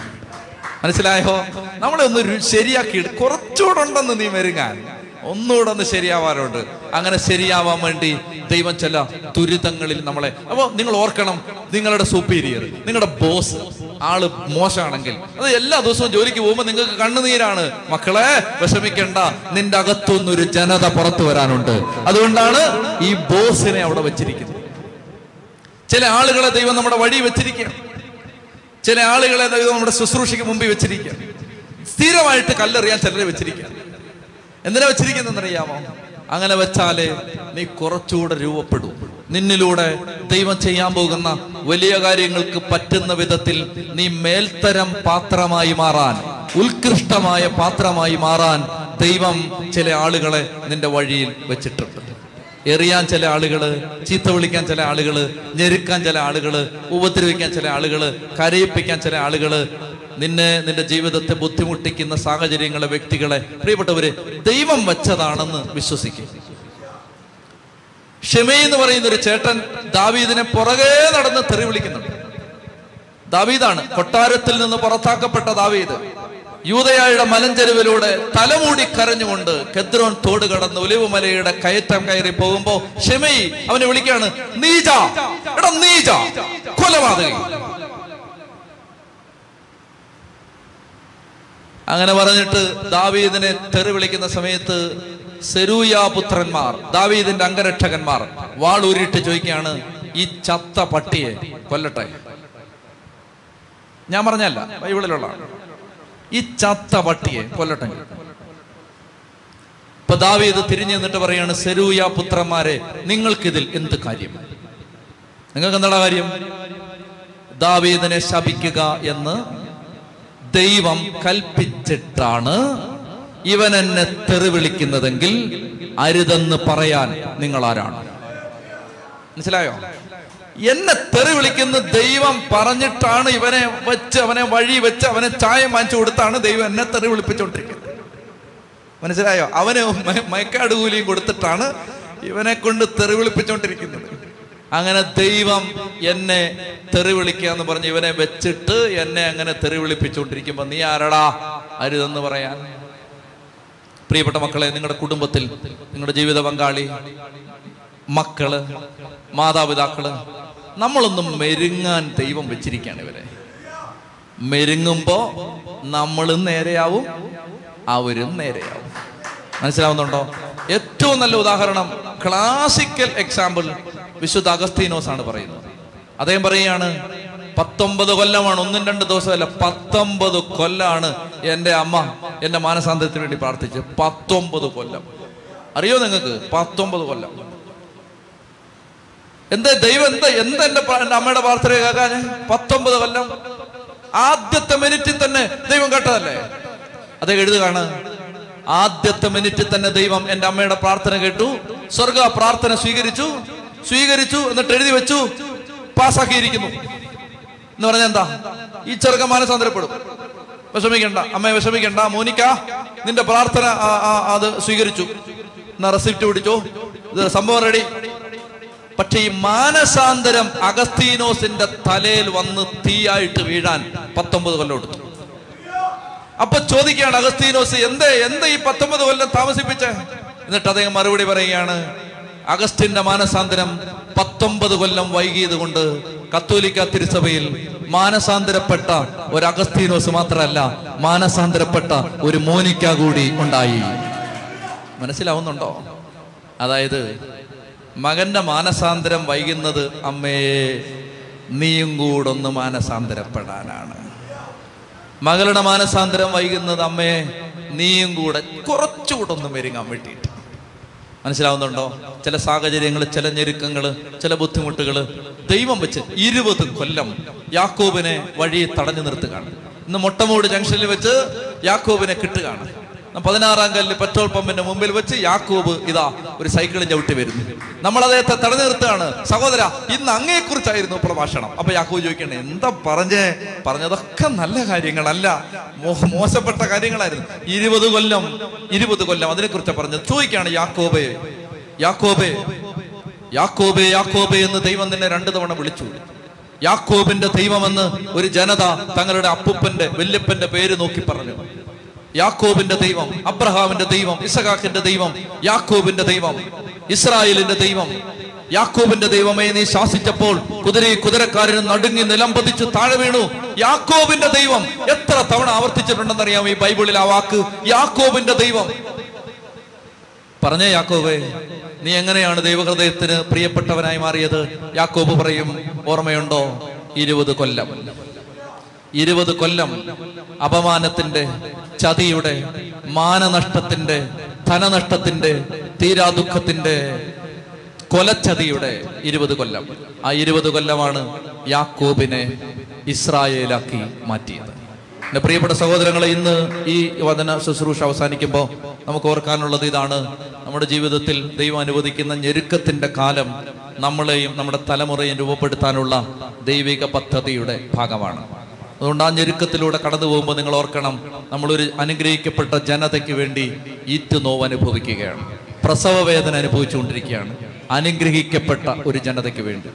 മനസ്സിലായോ? നമ്മളെ ഒന്ന് ശരിയാക്കിയിട്ട് ശരിയാക്കി കുറച്ചുകൂടെ ഉണ്ടെന്ന് നീ വരുങ്ങാൻ ഒന്നുകൂടെ ഒന്ന് ശരിയാവാറുണ്ട്. അങ്ങനെ ശരിയാവാൻ വേണ്ടി ദൈവം ചില ദുരിതങ്ങളിൽ നമ്മളെ അപ്പൊ നിങ്ങൾ ഓർക്കണം നിങ്ങളുടെ സൂപ്പീരിയർ നിങ്ങളുടെ ബോസ് ആൾ മോശമാണെങ്കിൽ അത് എല്ലാ ദിവസവും ജോലിക്ക് പോകുമ്പോൾ നിങ്ങൾക്ക് കണ്ണുനീരാണ് മക്കളെ വിഷമിക്കണ്ട. നിന്റെ അകത്തുനിന്നൊരു ജനത പുറത്തു വരാനുണ്ട്. അതുകൊണ്ടാണ് ഈ ബോസിനെ അവിടെ വെച്ചിരിക്കുന്നത്. ചില ആളുകളെ ദൈവം നമ്മുടെ വഴി വെച്ചിരിക്കുക ചില ആളുകളെ ദൈവം നമ്മുടെ ശുശ്രൂഷയ്ക്ക് മുമ്പിൽ വെച്ചിരിക്കുക സ്ഥിരമായിട്ട് കല്ലെറിയാൻ ചിലരെ വെച്ചിരിക്കുക എന്തിനാ വെച്ചിരിക്കുന്നറിയാമോ അങ്ങനെ വെച്ചാലേ നീ കുറച്ചുകൂടെ രൂപപ്പെടും. നിന്നിലൂടെ ദൈവം ചെയ്യാൻ പോകുന്ന വലിയ കാര്യങ്ങൾക്ക് പറ്റുന്ന വിധത്തിൽ നീ മേൽത്തരം പാത്രമായി മാറാൻ ഉത്കൃഷ്ടമായ പാത്രമായി മാറാൻ ദൈവം ചില ആളുകളെ നിന്റെ വഴിയിൽ വെച്ചിട്ടുണ്ട്. എറിയാൻ ചില ആളുകൾ ചീത്ത വിളിക്കാൻ ചില ആളുകൾ ഞെരുക്കാൻ ചില ആളുകൾ ഉപദ്രവിക്കാൻ ചില ആളുകൾ കരയിപ്പിക്കാൻ ചില ആളുകൾ. നിന്നെ നിന്റെ ജീവിതത്തെ ബുദ്ധിമുട്ടിക്കുന്ന സാഹചര്യങ്ങളെ വ്യക്തികളെ പ്രിയപ്പെട്ടവര് ദൈവം വെച്ചതാണെന്ന് വിശ്വസിക്കും. ഷെമേ എന്ന് പറയുന്ന ഒരു ചേട്ടൻ ദാവീദിനെ പുറകെ നടന്ന് തെറി വിളിക്കുന്നുണ്ട്. ദാവീദാണ് കൊട്ടാരത്തിൽ നിന്ന് പുറത്താക്കപ്പെട്ട ദാവീദ്. യൂതയായുടെ മലഞ്ചെരുവിലൂടെ തലമൂടി കരഞ്ഞുകൊണ്ട് കെദ്രോൻ തോട് കടന്ന് ഒലിവുമലയുടെ കയറ്റം കയറി പോകുമ്പോ ഷെമയി അവനെ വിളിക്കാണ് നീജ എടാ നീജ കൊലപാതകി. അങ്ങനെ പറഞ്ഞിട്ട് ദാവീദിനെ തെറി വിളിക്കുന്ന സമയത്ത് സെരൂയാ പുത്രന്മാർ ദാവീദിന്റെ അംഗരക്ഷകന്മാർ വാളൂരിട്ട് ചോദിക്കുകയാണ് ഈ ചത്ത പട്ടിയെ കൊല്ലട്ടെ? ഞാൻ പറഞ്ഞല്ല ബൈബിളിലുള്ള ഈ ചത്ത പട്ടിയെ കൊല്ലട്ടെ. ഇപ്പൊ ദാവീദ് തിരിഞ്ഞു നിന്നിട്ട് പറയാണ് സെരൂയ പുത്രന്മാരെ നിങ്ങൾക്കിതിൽ എന്ത് കാര്യം? നിങ്ങൾക്ക് എന്താണ് കാര്യം? ദാവീദിനെ ശപിക്കുക എന്ന് ദൈവം കൽപ്പിച്ചിട്ടാണ് ഇവൻ എന്നെ തെറിവിളിക്കുന്നതെങ്കിൽ അരുതെന്ന് പറയാൻ നിങ്ങൾ ആരാണ് മനസ്സിലായോ? എന്നെ തെറി വിളിക്കുന്ന ദൈവം പറഞ്ഞിട്ടാണ് ഇവനെ വെച്ച് അവനെ വഴി വെച്ച് അവനെ ചായം വാങ്ങിച്ചു കൊടുത്താണ് ദൈവം എന്നെ തെറി വിളിപ്പിച്ചുകൊണ്ടിരിക്കുന്നത് മനസ്സിലായോ? അവന് മയക്കാട് കൂലിയും കൊടുത്തിട്ടാണ് ഇവനെ കൊണ്ട് തെറി വിളിപ്പിച്ചുകൊണ്ടിരിക്കുന്നത് അങ്ങനെ ദൈവം എന്നെ തെറി വിളിക്കുക എന്ന് പറഞ്ഞ് ഇവനെ വെച്ചിട്ട് എന്നെ അങ്ങനെ തെറി വിളിപ്പിച്ചുകൊണ്ടിരിക്കുമ്പോ നീ ആരടാ? അരുതെന്ന് പറയാൻ. പ്രിയപ്പെട്ട മക്കളെ നിങ്ങളുടെ കുടുംബത്തിൽ നിങ്ങളുടെ ജീവിത പങ്കാളി മക്കൾ മാതാപിതാക്കൾ നമ്മളൊന്നും മെരുങ്ങാൻ ദൈവം വെച്ചിരിക്കുകയാണ് ഇവരെ. മെരുങ്ങുമ്പോ നമ്മൾ നേരെയാവും അവരും നേരെയാവും. മനസ്സിലാവുന്നുണ്ടോ? ഏറ്റവും നല്ല ഉദാഹരണം ക്ലാസിക്കൽ എക്സാമ്പിൾ വിശുദ്ധ അഗസ്തീനോസ് ആണ് പറയുന്നത്. അദ്ദേഹം പറയുകയാണ് പത്തൊമ്പത് കൊല്ലമാണ് ഒന്നും രണ്ട് ദിവസമല്ല പത്തൊമ്പത് കൊല്ലാണ് എന്റെ അമ്മ എന്റെ മാനസാന്തരത്തിന് വേണ്ടി പ്രാർത്ഥിച്ചത്. പത്തൊമ്പത് കൊല്ലം. അറിയോ നിങ്ങൾക്ക്? പത്തൊമ്പത് കൊല്ലം. എന്താ ദൈവം എന്താ എന്താ എന്റെ അമ്മയുടെ പ്രാർത്ഥന കേൾക്കാൻ പത്തൊമ്പത് കൊല്ലം ആദ്യത്തെ മിനിറ്റിൽ തന്നെ ദൈവം കേട്ടതല്ലേ? അത് എഴുതുകയാണ്. ആദ്യത്തെ മിനിറ്റിൽ തന്നെ ദൈവം എന്റെ അമ്മയുടെ പ്രാർത്ഥന കേട്ടു. സ്വർഗ പ്രാർത്ഥന സ്വീകരിച്ചു. സ്വീകരിച്ചു എന്നിട്ട് എഴുതി വെച്ചു. പാസ്സാക്കിയിരിക്കുന്നു. എന്ന് പറഞ്ഞ എന്താ? ഈ ചെറുക്കൻ മാനസാന്തരപ്പെടും വിഷമിക്കണ്ട. അമ്മയെ വിഷമിക്കണ്ട. മോനിക്ക നിന്റെ പ്രാർത്ഥന അത് സ്വീകരിച്ചു. എന്നാ റെസിപ്റ്റ് പിടിച്ചു. ഇത് സംഭവം റെഡി പക്ഷെ ഈ മാനസാന്തരം അഗസ്തീനോസിന്റെ തലയിൽ വന്ന് തീയായിട്ട് വീഴാൻ പത്തൊമ്പത് കൊല്ലം എടുത്തു. അപ്പൊ ചോദിക്കുകയാണ് അഗസ്തീനോസ് എന്തേ എന്താ ഈ പത്തൊമ്പത് കൊല്ലം താമസിപ്പിച്ചേ? എന്നിട്ട് അദ്ദേഹം മറുപടി പറയുകയാണ് അഗസ്റ്റിന്റെ മാനസാന്തരം പത്തൊമ്പത് കൊല്ലം വൈകിയത് കൊണ്ട് കത്തോലിക്ക തിരുസഭയിൽ മാനസാന്തരപ്പെട്ട ഒരു അഗസ്തീനോസ് മാത്രമല്ല മാനസാന്തരപ്പെട്ട ഒരു മോനിക്ക കൂടി ഉണ്ടായി. മനസ്സിലാവുന്നുണ്ടോ? അതായത് മകന്റെ മാനസാന്തരം വൈകുന്നത് അമ്മയെ നീയും കൂടെ ഒന്ന് മാനസാന്തരപ്പെടാനാണ്. മകളുടെ മാനസാന്തരം വൈകുന്നത് അമ്മയെ നീയും കൂടെ കുറച്ചുകൂടെ ഒന്ന് മെരുങ്ങാൻ വേണ്ടിയിട്ട്. മനസ്സിലാവുന്നുണ്ടോ? ചില സാഹചര്യങ്ങൾ ചില ഞെരുക്കങ്ങൾ ചില ബുദ്ധിമുട്ടുകൾ ദൈവം വെച്ച് ഇരുപത് കൊല്ലം യാക്കോബിനെ വഴി തടഞ്ഞു നിർത്തുകയാണ്. ഇന്ന് മൊട്ടമൂട് ജംഗ്ഷനിൽ വെച്ച് യാക്കോബിനെ കിട്ടുകയാണ്. പതിനാറാം കല്ല് പെട്രോൾ പമ്പിന്റെ മുമ്പിൽ വെച്ച് യാക്കൂബ് ഇതാ ഒരു സൈക്കിളിൽ ചവിട്ടി വരുന്നു. നമ്മൾ അദ്ദേഹത്തെ തടഞ്ഞു സഹോദര ഇന്ന് അങ്ങയെക്കുറിച്ചായിരുന്നു പ്രഭാഷണം. അപ്പൊ യാക്കൂബ് ചോദിക്കണേ എന്താ പറഞ്ഞേ? പറഞ്ഞതൊക്കെ നല്ല കാര്യങ്ങളല്ല. മോശപ്പെട്ട കാര്യങ്ങളായിരുന്നു. ഇരുപത് കൊല്ലം ഇരുപത് കൊല്ലം അതിനെക്കുറിച്ച് പറഞ്ഞു ചോദിക്കാണ് യാക്കോബേ യാക്കോബേ യാക്കോബേ യാക്കോബേ എന്ന് ദൈവം തന്നെ രണ്ടു തവണ വിളിച്ചു. യാക്കോബിന്റെ ദൈവമെന്ന് ഒരു ജനത തങ്ങളുടെ അപ്പൂപ്പന്റെ വല്യപ്പന്റെ പേര് നോക്കി പറഞ്ഞു. യാക്കോബിന്റെ ദൈവം അബ്രഹാമിന്റെ ദൈവം ഇസഹാക്കിന്റെ ദൈവം യാക്കോബിന്റെ ദൈവം ഇസ്രായേലിന്റെ ദൈവം. യാക്കോബിന്റെ ദൈവമേ നീ ശാസിച്ചപ്പോൾ കുതിരയെ കുതിരക്കാരന് നടുങ്ങി നിലംപതിച്ച് താഴെ വീണു. യാക്കോബിന്റെ ദൈവം എത്ര തവണ ആവർത്തിച്ചിട്ടുണ്ടെന്ന് അറിയാം ഈ ബൈബിളിൽ ആ വാക്ക്? യാക്കോബിന്റെ ദൈവം. പറഞ്ഞേ യാക്കോബേ നീ എങ്ങനെയാണ് ദൈവഹൃദയത്തിന് പ്രിയപ്പെട്ടവനായി മാറിയത്? യാക്കോബ് പറയും ഓർമ്മയുണ്ടോ? ഇരുപത് കൊല്ലം. ഇരുപത് കൊല്ലം അപമാനത്തിന്റെ ചതിയുടെ മാനനഷ്ടത്തിന്റെ ധനനഷ്ടത്തിന്റെ തീരാ ദുഃഖത്തിന്റെ കൊലച്ചതിയുടെ ഇരുപത് കൊല്ലം. ആ ഇരുപത് കൊല്ലമാണ് യാക്കോബിനെ ഇസ്രായേലാക്കി മാറ്റിയത്. എന്റെ പ്രിയപ്പെട്ട സഹോദരങ്ങളെ ഇന്ന് ഈ വചന ശുശ്രൂഷ അവസാനിക്കുമ്പോൾ നമുക്ക് ഓർക്കാനുള്ളത് ഇതാണ്. നമ്മുടെ ജീവിതത്തിൽ ദൈവം അനുവദിക്കുന്ന ഞെരുക്കത്തിന്റെ കാലം നമ്മളെയും നമ്മുടെ തലമുറയും രൂപപ്പെടുത്താനുള്ള ദൈവിക പദ്ധതിയുടെ ഭാഗമാണ്. അതുകൊണ്ട് ആ ഞെരുക്കത്തിലൂടെ കടന്നു പോകുമ്പോൾ നിങ്ങൾ ഓർക്കണം നമ്മളൊരു അനുഗ്രഹിക്കപ്പെട്ട ജനതയ്ക്ക് വേണ്ടി ഈറ്റ് നോവ് അനുഭവിക്കുകയാണ്. പ്രസവ വേദന അനുഭവിച്ചുകൊണ്ടിരിക്കുകയാണ്. അനുഗ്രഹിക്കപ്പെട്ട ഒരു ജനതയ്ക്ക് വേണ്ടി.